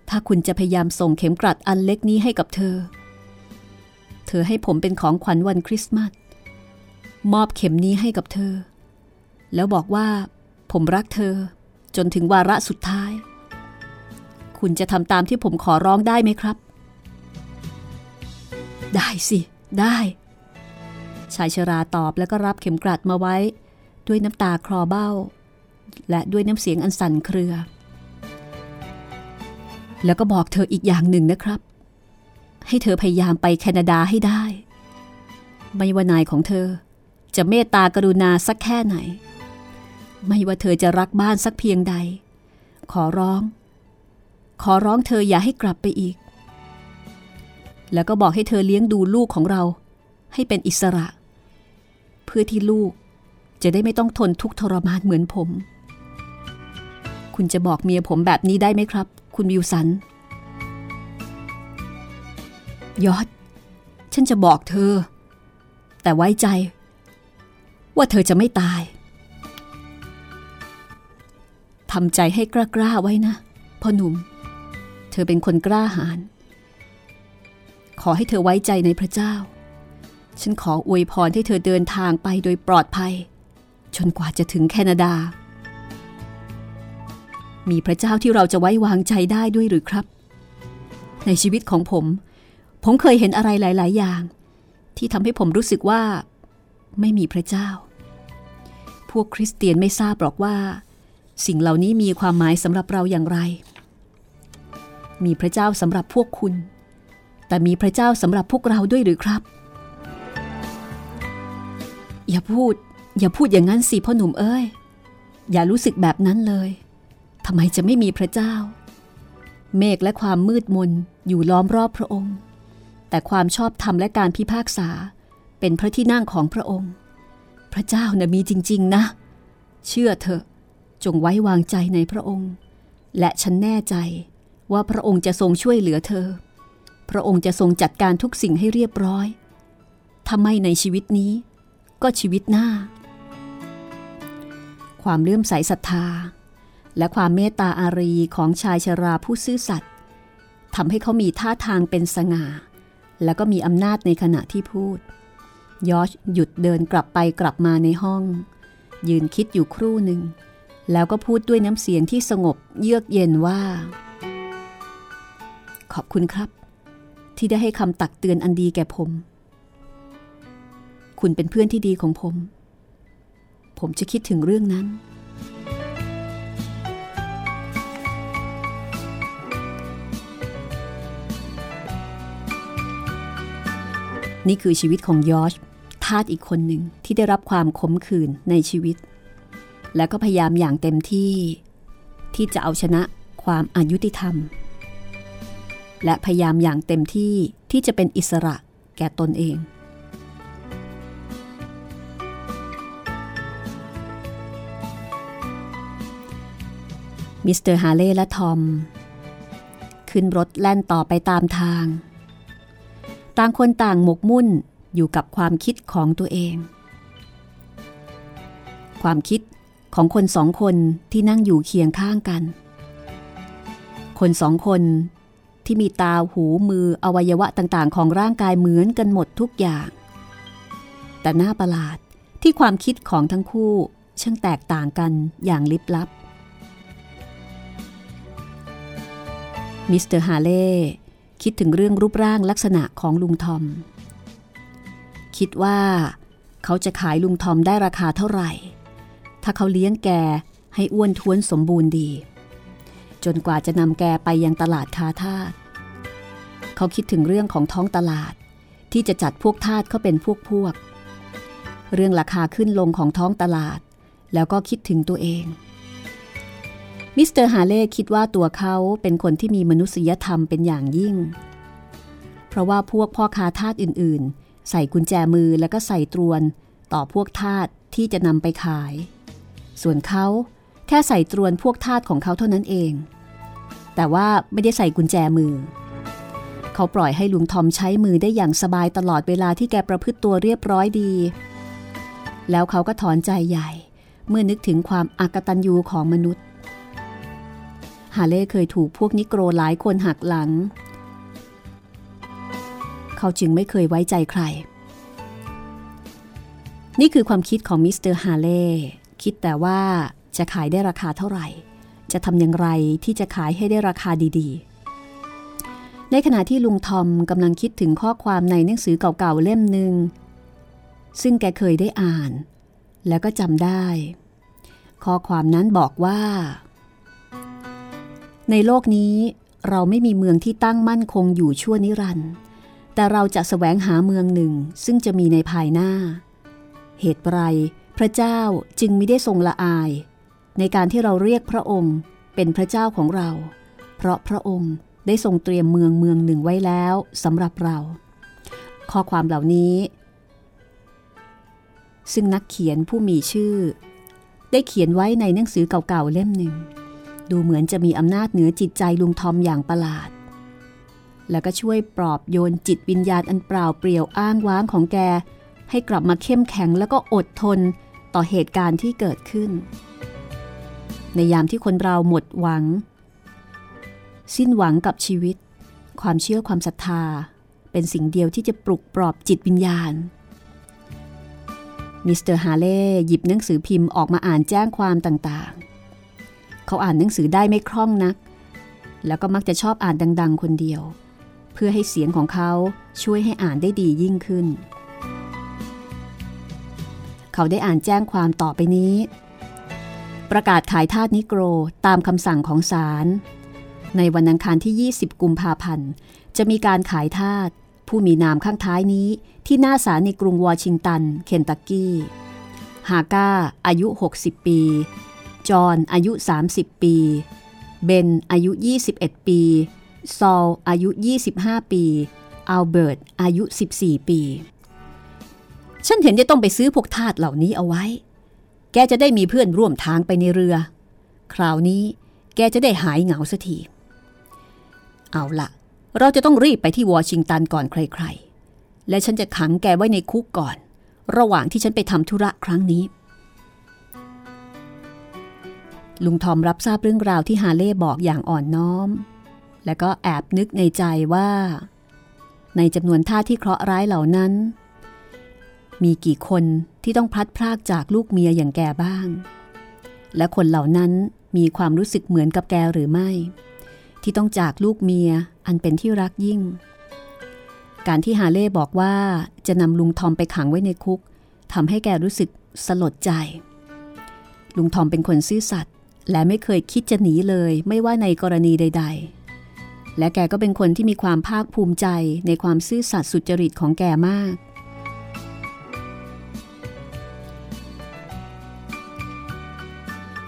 ถ้าคุณจะพยายามส่งเข็มกลัดอันเล็กนี้ให้กับเธอ เธอให้ผมเป็นของขวัญวันคริสต์มาส มอบเข็มนี้ให้กับเธอ แล้วบอกว่า ผมรักเธอ จนถึงวาระสุดท้าย คุณจะทำตามที่ผมขอร้องได้ไหมครับ ได้สิ ได้ ชายชราตอบแล้วก็รับเข็มกลัดมาไว้ ด้วยน้ำตาคลอเบ้า และด้วยน้ำเสียงอันสั่นเครือ แล้วก็บอกเธออีกอย่างหนึ่งนะครับ ให้เธอพยายามไปแคนาดาให้ได้ ไม่ว่านายของเธอ จะเมตตากรุณาสักแค่ไหน ไม่ว่าเธอจะรักบ้านสักเพียงใด ขอร้อง ขอร้องเธออย่าให้กลับไปอีก แล้วก็บอกให้เธอเลี้ยงดูลูกของเรา ให้เป็นอิสระ เพื่อที่ลูกจะได้ไม่ต้องทนทุกข์ทรมานเหมือนผม คุณจะบอกเมียผมแบบนี้ได้ไหมครับ คุณวิวสัน ยอด ฉันจะบอกเธอ แต่ไว้ใจ ว่าเธอจะไม่ตายทำใจให้กล้าๆไว้นะพ่อหนุ่ม เธอเป็นคนกล้าหาญ ขอให้เธอไว้ใจในพระเจ้า ฉันขออวยพรให้เธอเดินทางไปโดยปลอดภัย จนกว่าจะถึงแคนาดา มีพระเจ้าที่เราจะไว้วางใจได้ด้วยหรือครับ ในชีวิตของผม ผมเคยเห็นอะไรหลาย ๆ อย่าง ที่ทำให้ผมรู้สึกว่า ไม่มีพระเจ้า พวกคริสเตียนไม่ทราบหรอกว่า สิ่งเหล่านี้มีความหมายสำหรับเราอย่างไร มีพระเจ้าสำหรับพวกคุณ แต่มีพระเจ้าสำหรับพวกเราด้วยหรือครับ อย่าพูด อย่าพูดอย่างนั้นสิพ่อหนุ่มเอ้ย อย่ารู้สึกแบบนั้นเลยทำไมจะไม่มีพระเจ้า เมฆและความมืดมนอยู่ล้อมรอบพระองค์ แต่ความชอบธรรมและการพิพากษา เป็นพระที่นั่งของพระองค์ พระเจ้านะ่ะมีจริง ๆ นะ เชื่อเถอะจงไว้วางใจในพระองค์ และฉันแน่ใจว่าพระองค์จะทรงช่วยเหลือเธอ พระองค์จะทรงจัดการทุกสิ่งให้เรียบร้อยถ้าไม่ในชีวิตนี้ ก็ชีวิตหน้า ความเลื่อมใสศรัทธา และความเมตตาอารีของชายชราผู้ซื่อสัตย์ทำให้เขามีท่าทางเป็นสง่า แล้วก็มีอำนาจในขณะที่พูด ยอชหยุดเดินกลับไปกลับมาในห้อง ยืนคิดอยู่ครู่หนึ่ง แล้วก็พูดด้วยน้ำเสียงที่สงบเยือกเย็นว่า ขอบคุณครับ ที่ได้ให้คำตักเตือนอันดีแก่ผม คุณเป็นเพื่อนที่ดีของผม ผมจะคิดถึงเรื่องนั้น นี่คือชีวิตของยอชทาสอีกคนหนึ่งที่ได้รับความขมขื่นในชีวิต และก็พยายามอย่างเต็มที่ ที่จะเอาชนะความอายุติธรรม และพยายามอย่างเต็มที่ที่จะเป็นอิสระแก่ตนเอง มิสเตอร์ฮาเล่และทอม ขึ้นรถแล่นต่อไปตามทาง ต่างคนต่างหมกมุ่นอยู่กับความคิดของตัวเอง ความคิดของคนสองคนที่นั่งอยู่เคียงข้างกัน คนสองคน ที่มีตาหูมืออวัยวะต่างๆ ของร่างกายเหมือนกันหมดทุกอย่าง แต่น่าประหลาดที่ความคิดของทั้งคู่ช่างแตกต่างกันอย่างลิบลับ มิสเตอร์ฮาเล่คิดถึงเรื่องรูปร่างลักษณะของลุงทอม คิดว่า เขาจะขายลุงทอมได้ราคาเท่าไหร่ ถ้าเขาเลี้ยงแกให้อ้วนท้วนสมบูรณ์ดี จนกว่าจะนำแกไปยังตลาดค้าทาสเขาคิดถึงเรื่องของท้องตลาด ที่จะจัดพวกทาสเข้าเป็นพวกพวก เรื่องราคาขึ้นลงของท้องตลาด แล้วก็คิดถึงตัวเอง มิสเตอร์ฮาเล่คิดว่าตัวเขาเป็นคนที่มีมนุษยธรรมเป็นอย่างยิ่ง เพราะว่าพวกพ่อค้าทาสอื่นๆ ใส่กุญแจมือแล้วก็ใส่ตรวนต่อพวกทาสที่จะนำไปขาย ส่วนเขา แค่ใส่ตรวนพวกทาสของเขาเท่านั้นเอง แต่ว่าไม่ได้ใส่กุญแจมือ เขาปล่อยให้ลุงทอมใช้มือได้อย่างสบายตลอดเวลาที่แกประพฤติตัวเรียบร้อยดี แล้วเขาก็ถอนใจใหญ่ เมื่อนึกถึงความอากตันยูของมนุษย์ ฮาเล่เคยถูกพวกนิโกรหลายคนหักหลัง เขาจึงไม่เคยไว้ใจใคร นี่คือความคิดของมิสเตอร์ฮาเล่คิดแต่ว่า จะขายได้ราคาเท่าไหร่ จะทำอย่างไรที่จะขายให้ได้ราคาดีๆ ในขณะที่ลุงทอมกำลังคิดถึงข้อความในหนังสือเก่าๆเล่มหนึ่งซึ่งแกเคยได้อ่าน แล้วก็จำได้ ข้อความนั้นบอกว่า ในโลกนี้เราไม่มีเมืองที่ตั้งมั่นคงอยู่ชั่วนิรันดร์แต่เราจะแสวงหาเมืองหนึ่งซึ่งจะมีในภายหน้า เหตุไรพระเจ้าจึงไม่ได้ทรงละอาย ในการที่เราเรียกพระองค์เป็นพระเจ้าของเรา เพราะพระองค์ได้ทรงเตรียมเมืองเมืองหนึ่งไว้แล้วสำหรับเรา ข้อความเหล่านี้ ซึ่งนักเขียนผู้มีชื่อ ได้เขียนไว้ในหนังสือเก่าๆเล่มหนึ่ง ดูเหมือนจะมีอำนาจเหนือจิตใจลุงทอมอย่างประหลาด แล้วก็ช่วยปลอบโยนจิตวิญญาณอันเปล่าเปลี่ยวอ้างว้างของแก ให้กลับมาเข้มแข็งแล้วก็อดทนต่อเหตุการณ์ที่เกิดขึ้น ในยามที่คนเราหมดหวัง สิ้นหวังกับชีวิต ความเชื่อความศรัทธา เป็นสิ่งเดียวที่จะปลุกปลอบจิตวิญญาณมิสเตอร์ฮาเล่หยิบหนังสือพิมพ์ออกมาอ่านแจ้งความต่างๆ เขาอ่านหนังสือได้ไม่คล่องนัก แล้วก็มักจะชอบอ่านดัง ๆ คนเดียว เพื่อให้เสียงของเขาช่วยให้อ่านได้ดียิ่งขึ้น เขาได้อ่านแจ้งความต่อไปนี้ ประกาศขายทาสนิโกรตามคำสั่งของศาลในวันอังคารที่ 20 กุมภาพันธ์ จะมีการขายทาสผู้มีนามข้างท้ายนี้ที่หน้าศาลในกรุงวอชิงตัน เคนตักกี้ ฮาก้า อายุ 60 ปี จอห์นอายุ 30 ปี เบน อายุ 21 ปี ซอล อายุ 25 ปี อัลเบิร์ต อายุ 14 ปี ฉันเห็นจะต้องไปซื้อพวกทาสเหล่านี้เอาไว้ แกจะได้มีเพื่อนร่วมทางไปในเรือ คราวนี้แกจะได้หายเหงาสักที เอาละเราจะต้องรีบไปที่วอชิงตันก่อนใครๆ และฉันจะขังแกไว้ในคุกก่อน ระหว่างที่ฉันไปทำธุระครั้งนี้ ลุงทอมรับทราบเรื่องราวที่ฮาเล่บอกอย่างอ่อนน้อม และก็แอบนึกในใจว่า ในจำนวนท่าที่เคราะห์ร้ายเหล่านั้น มีกี่คนที่ต้องพลัดพรากจากลูกเมียอย่างแกบ้าง และคนเหล่านั้นมีความรู้สึกเหมือนกับแกหรือไม่ ที่ต้องจากลูกเมียอันเป็นที่รักยิ่ง การที่ฮาเล่บอกว่าจะนำลุงทอมไปขังไว้ในคุกทำให้แกรู้สึกสลดใจ ลุงทอมเป็นคนซื่อสัตย์และไม่เคยคิดจะหนีเลยไม่ว่าในกรณีใด ๆ และแกก็เป็นคนที่มีความภาคภูมิใจในความซื่อสัตย์สุจริตของแกมาก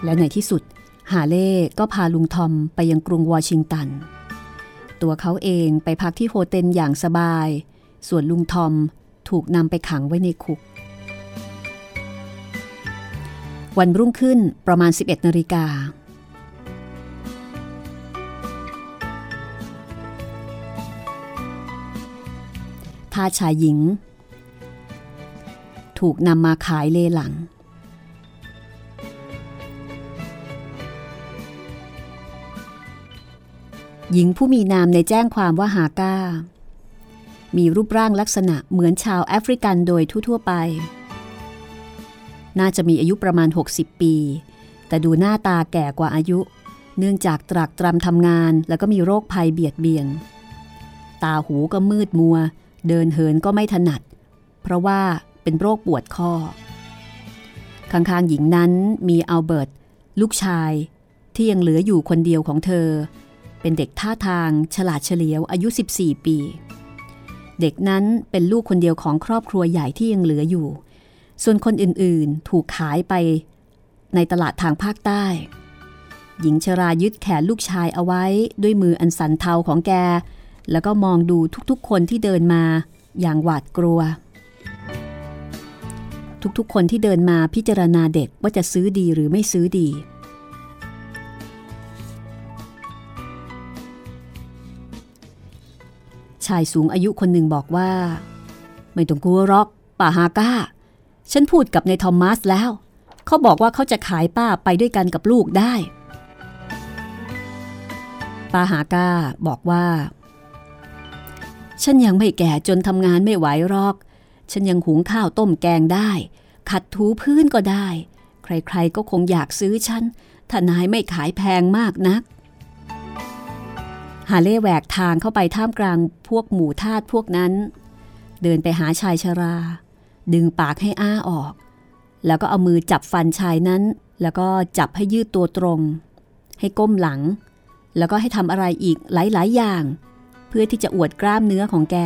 และในที่สุดฮาเล่ก็พาลุงทอมไปยังกรุงวอชิงตัน ตัวเขาเองไปพักที่โฮเทลอย่างสบาย ส่วนลุงทอมถูกนำไปขังไว้ในคุก วันรุ่งขึ้นประมาณ 11นาฬิกาทาชายหญิง ถูกนำมาขายเลหลัง หญิงผู้มีนามในแจ้งความว่าฮาก้า มีรูปร่างลักษณะเหมือนชาวแอฟริกันโดยทั่วๆไป น่าจะมีอายุประมาณ 60 ปี แต่ดูหน้าตาแก่กว่าอายุ เนื่องจากตรากตรำทำงานแล้วก็มีโรคภัยเบียดเบียน ตาหูก็มืดมัว เดินเหินก็ไม่ถนัด เพราะว่าเป็นโรคปวดข้อ ข้างๆหญิงนั้นมีอัลเบิร์ตลูกชายที่ยังเหลืออยู่คนเดียวของเธอ เป็นเด็กท่าทางฉลาดเฉลียวอายุ 14 ปี เด็กนั้นเป็นลูกคนเดียวของครอบครัวใหญ่ที่ยังเหลืออยู่ ส่วนคนอื่นๆถูกขายไปในตลาดทางภาคใต้ หญิงชรายึดแขนลูกชายเอาไว้ด้วยมืออันสันเทาของแก แล้วก็มองดูทุกๆคนที่เดินมาอย่างหวาดกลัว ทุกๆคนที่เดินมาพิจารณาเด็กว่าจะซื้อดีหรือไม่ซื้อดี ชายสูงอายุคนหนึ่งบอกว่า ไม่ต้องกลัวรอก ป่าฮาก้า ฉันพูดกับนายทอมมัสแล้ว เขาบอกว่าเขาจะขายป้าไปด้วยกันกับลูกได้ ป้าฮาก้าบอกว่า ฉันยังไม่แก่จนทำงานไม่ไหวรอก ฉันยังหุงข้าวต้มแกงได้ ขัดถูพื้นก็ได้ ใครๆก็คงอยากซื้อฉันถ้านายไม่ขายแพงมากนัก ฮาเล่แหวกทางเข้าไปท่ามกลางพวกหมู่ทาสพวกนั้น เดินไปหาชายชรา ดึงปากให้อ้าออก แล้วก็เอามือจับฟันชายนั้น แล้วก็จับให้ยืดตัวตรง ให้ก้มหลัง แล้วก็ให้ทำอะไรอีกหลายๆอย่าง เพื่อที่จะอวดกล้ามเนื้อของแก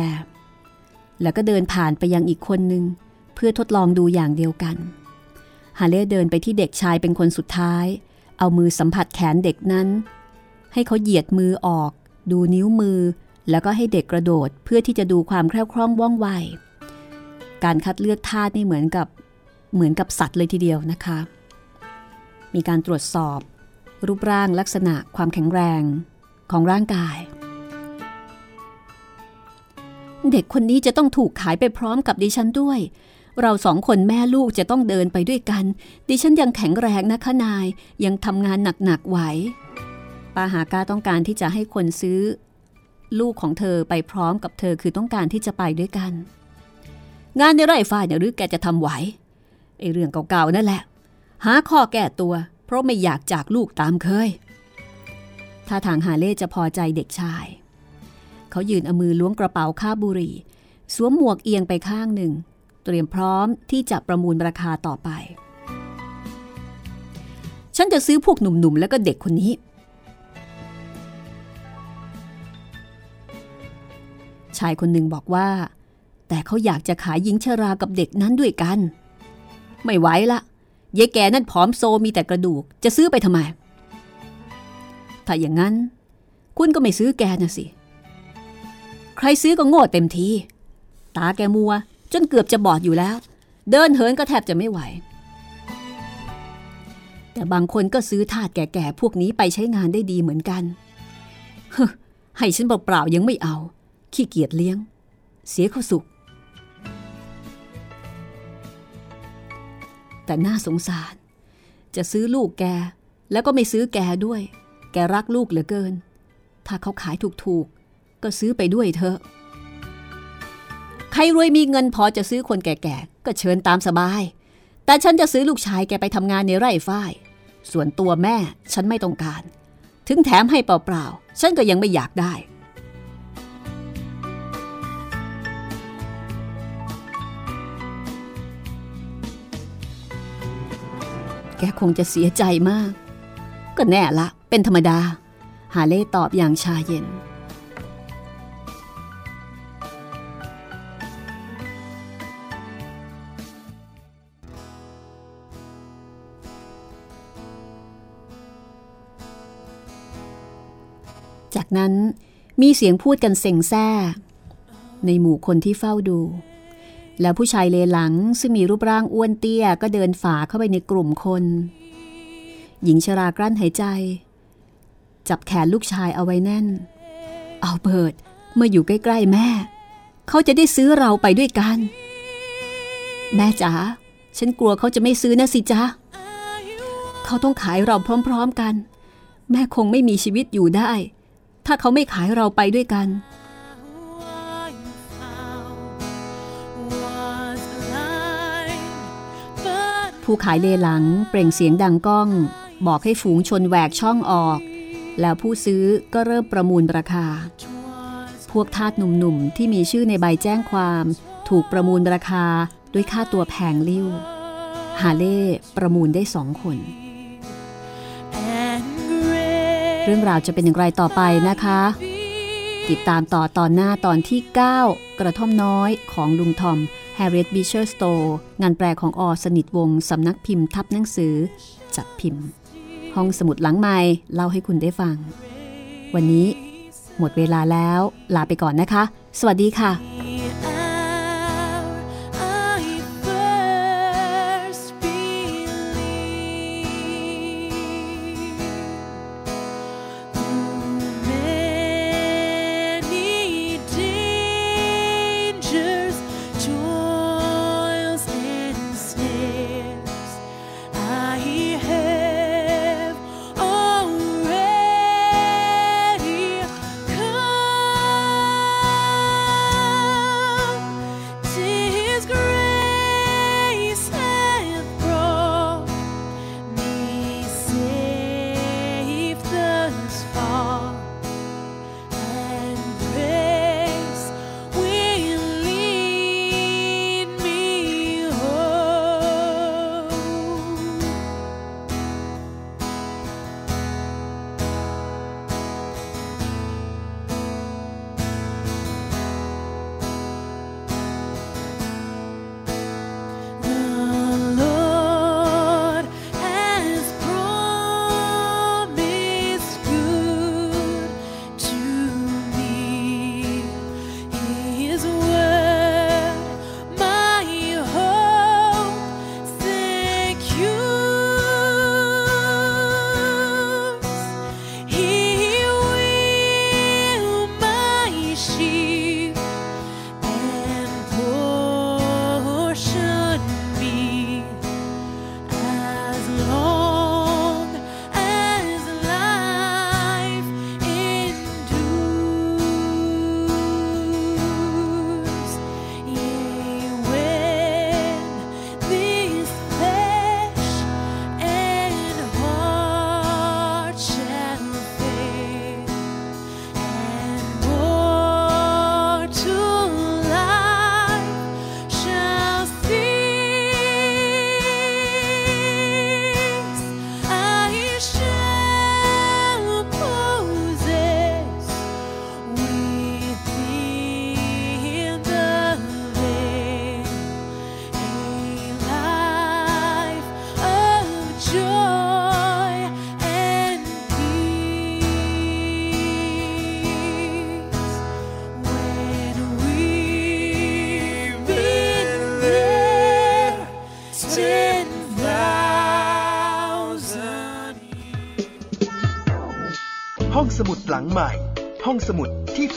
แล้วก็เดินผ่านไปยังอีกคนหนึ่งเพื่อทดลองดูอย่างเดียวกันฮาเล่เดินไปที่เด็กชายเป็นคนสุดท้าย เอามือสัมผัสแขนเด็กนั้น ให้เขาเหยียดมือออก ดูนิ้วมือ แล้วก็ให้เด็กกระโดดเพื่อที่จะดูความแคล่วคล่องว่องไว การคัดเลือกทาสนี่เหมือนกับเหมือนกับสัตว์เลยทีเดียวนะคะ มีการตรวจสอบ รูปร่างลักษณะความแข็งแรงของร่างกาย เด็กคนนี้จะต้องถูกขายไปพร้อมกับดิฉันด้วย เราสองคนแม่ลูกจะต้องเดินไปด้วยกัน ดิฉันยังแข็งแรงนะคะนายยังทำงานหนักๆไหว ป้าหาก้าต้องการที่จะให้คนซื้อ ลูกของเธอไปพร้อมกับเธอคือต้องการที่จะไปด้วยกัน งานในไร่ฟ้าเนี่ยหรือแกจะทำไหวไอเรื่องเก่าๆนั่นแหละ หาข้อแก้ตัว เพราะไม่อยากจากลูกตามเคยถ้าทางฮาเล่จะพอใจเด็กชาย เขายืนเอามือล้วงกระเป๋าคาบบุหรี่ สวมหมวกเอียงไปข้างหนึ่ง เตรียมพร้อมที่จะประมูลราคาต่อไป ฉันจะซื้อพวกหนุ่มๆ แล้วก็เด็กคนนี้ ชายคนหนึ่งบอกว่า แต่เขาอยากจะขายหญิงชรากับเด็กนั้นด้วยกัน ไม่ไหวละยายแกนั่นผอมโซมีแต่กระดูกจะซื้อไปทำไม ถ้าอย่างนั้น คุณก็ไม่ซื้อแกนะสิ ใครซื้อก็โง่เต็มที ตาแกมัว จนเกือบจะบอดอยู่แล้ว เดินเหินก็แทบจะไม่ไหว แต่บางคนก็ซื้อทาสแก่ๆพวกนี้ไปใช้งานได้ดีเหมือนกันเฮ้ให้ฉันเปล่าๆยังไม่เอา ขี้เกียจเลี้ยง เสียข้าสุข แต่น่าสงสาร จะซื้อลูกแก แล้วก็ไม่ซื้อแกด้วย แกรักลูกเหลือเกิน ถ้าเขาขายถูกๆ ก็ซื้อไปด้วยเถอะ ใครรวยมีเงินพอจะซื้อคนแก่ๆ ก็เชิญตามสบาย แต่ฉันจะซื้อลูกชายแกไปทำงานในไร่ฝ้าย ส่วนตัวแม่ฉันไม่ต้องการ ถึงแถมให้เปล่าๆ ฉันก็ยังไม่อยากได้ แกคงจะเสียใจมาก ก็แน่ละ เป็นธรรมดา ฮาเล่ตอบอย่างชาเย็น จากนั้นมีเสียงพูดกันเซ็งแซ่ ในหมู่คนที่เฝ้าดู แล้วผู้ชายเลหลังซึ่งมีรูปร่างอ้วนเตี้ยก็เดินฝ่าเข้าไปในกลุ่มคน หญิงชรากลั้นหายใจ จับแขนลูกชายเอาไว้แน่น เอาเบิดมาอยู่ใกล้ๆแม่ เขาจะได้ซื้อเราไปด้วยกัน แม่จ๋าฉันกลัวเขาจะไม่ซื้อนะสิจ๊ะเขาต้องขายเราพร้อม ๆกัน แม่คงไม่มีชีวิตอยู่ได้ ถ้าเขาไม่ขายเราไปด้วยกัน ผู้ขายเลหลังเปล่งเสียงดังก้อง บอกให้ฝูงชนแหวกช่องออก แล้วผู้ซื้อก็เริ่มประมูลราคา พวกทาสหนุ่มๆ ที่มีชื่อในใบแจ้งความ ถูกประมูลราคาด้วยค่าตัวแพงลิ้ว ฮาเล่ประมูลได้สองคน เรื่องราวจะเป็นอย่างไรต่อไปนะคะ ติดตามต่อตอนหน้าตอนที่ 9 กระท่อมน้อยของลุงทอม Harriet Beecher Stowe งานแปลของอสนิทวงสำนักพิมพ์ทับหนังสือ จัดพิมพ์ ห้องสมุดหลังไม้เล่าให้คุณได้ฟัง วันนี้หมดเวลาแล้วลาไปก่อนนะคะ สวัสดีค่ะ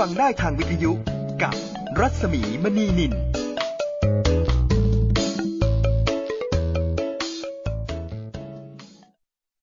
ฟังได้ทางวิท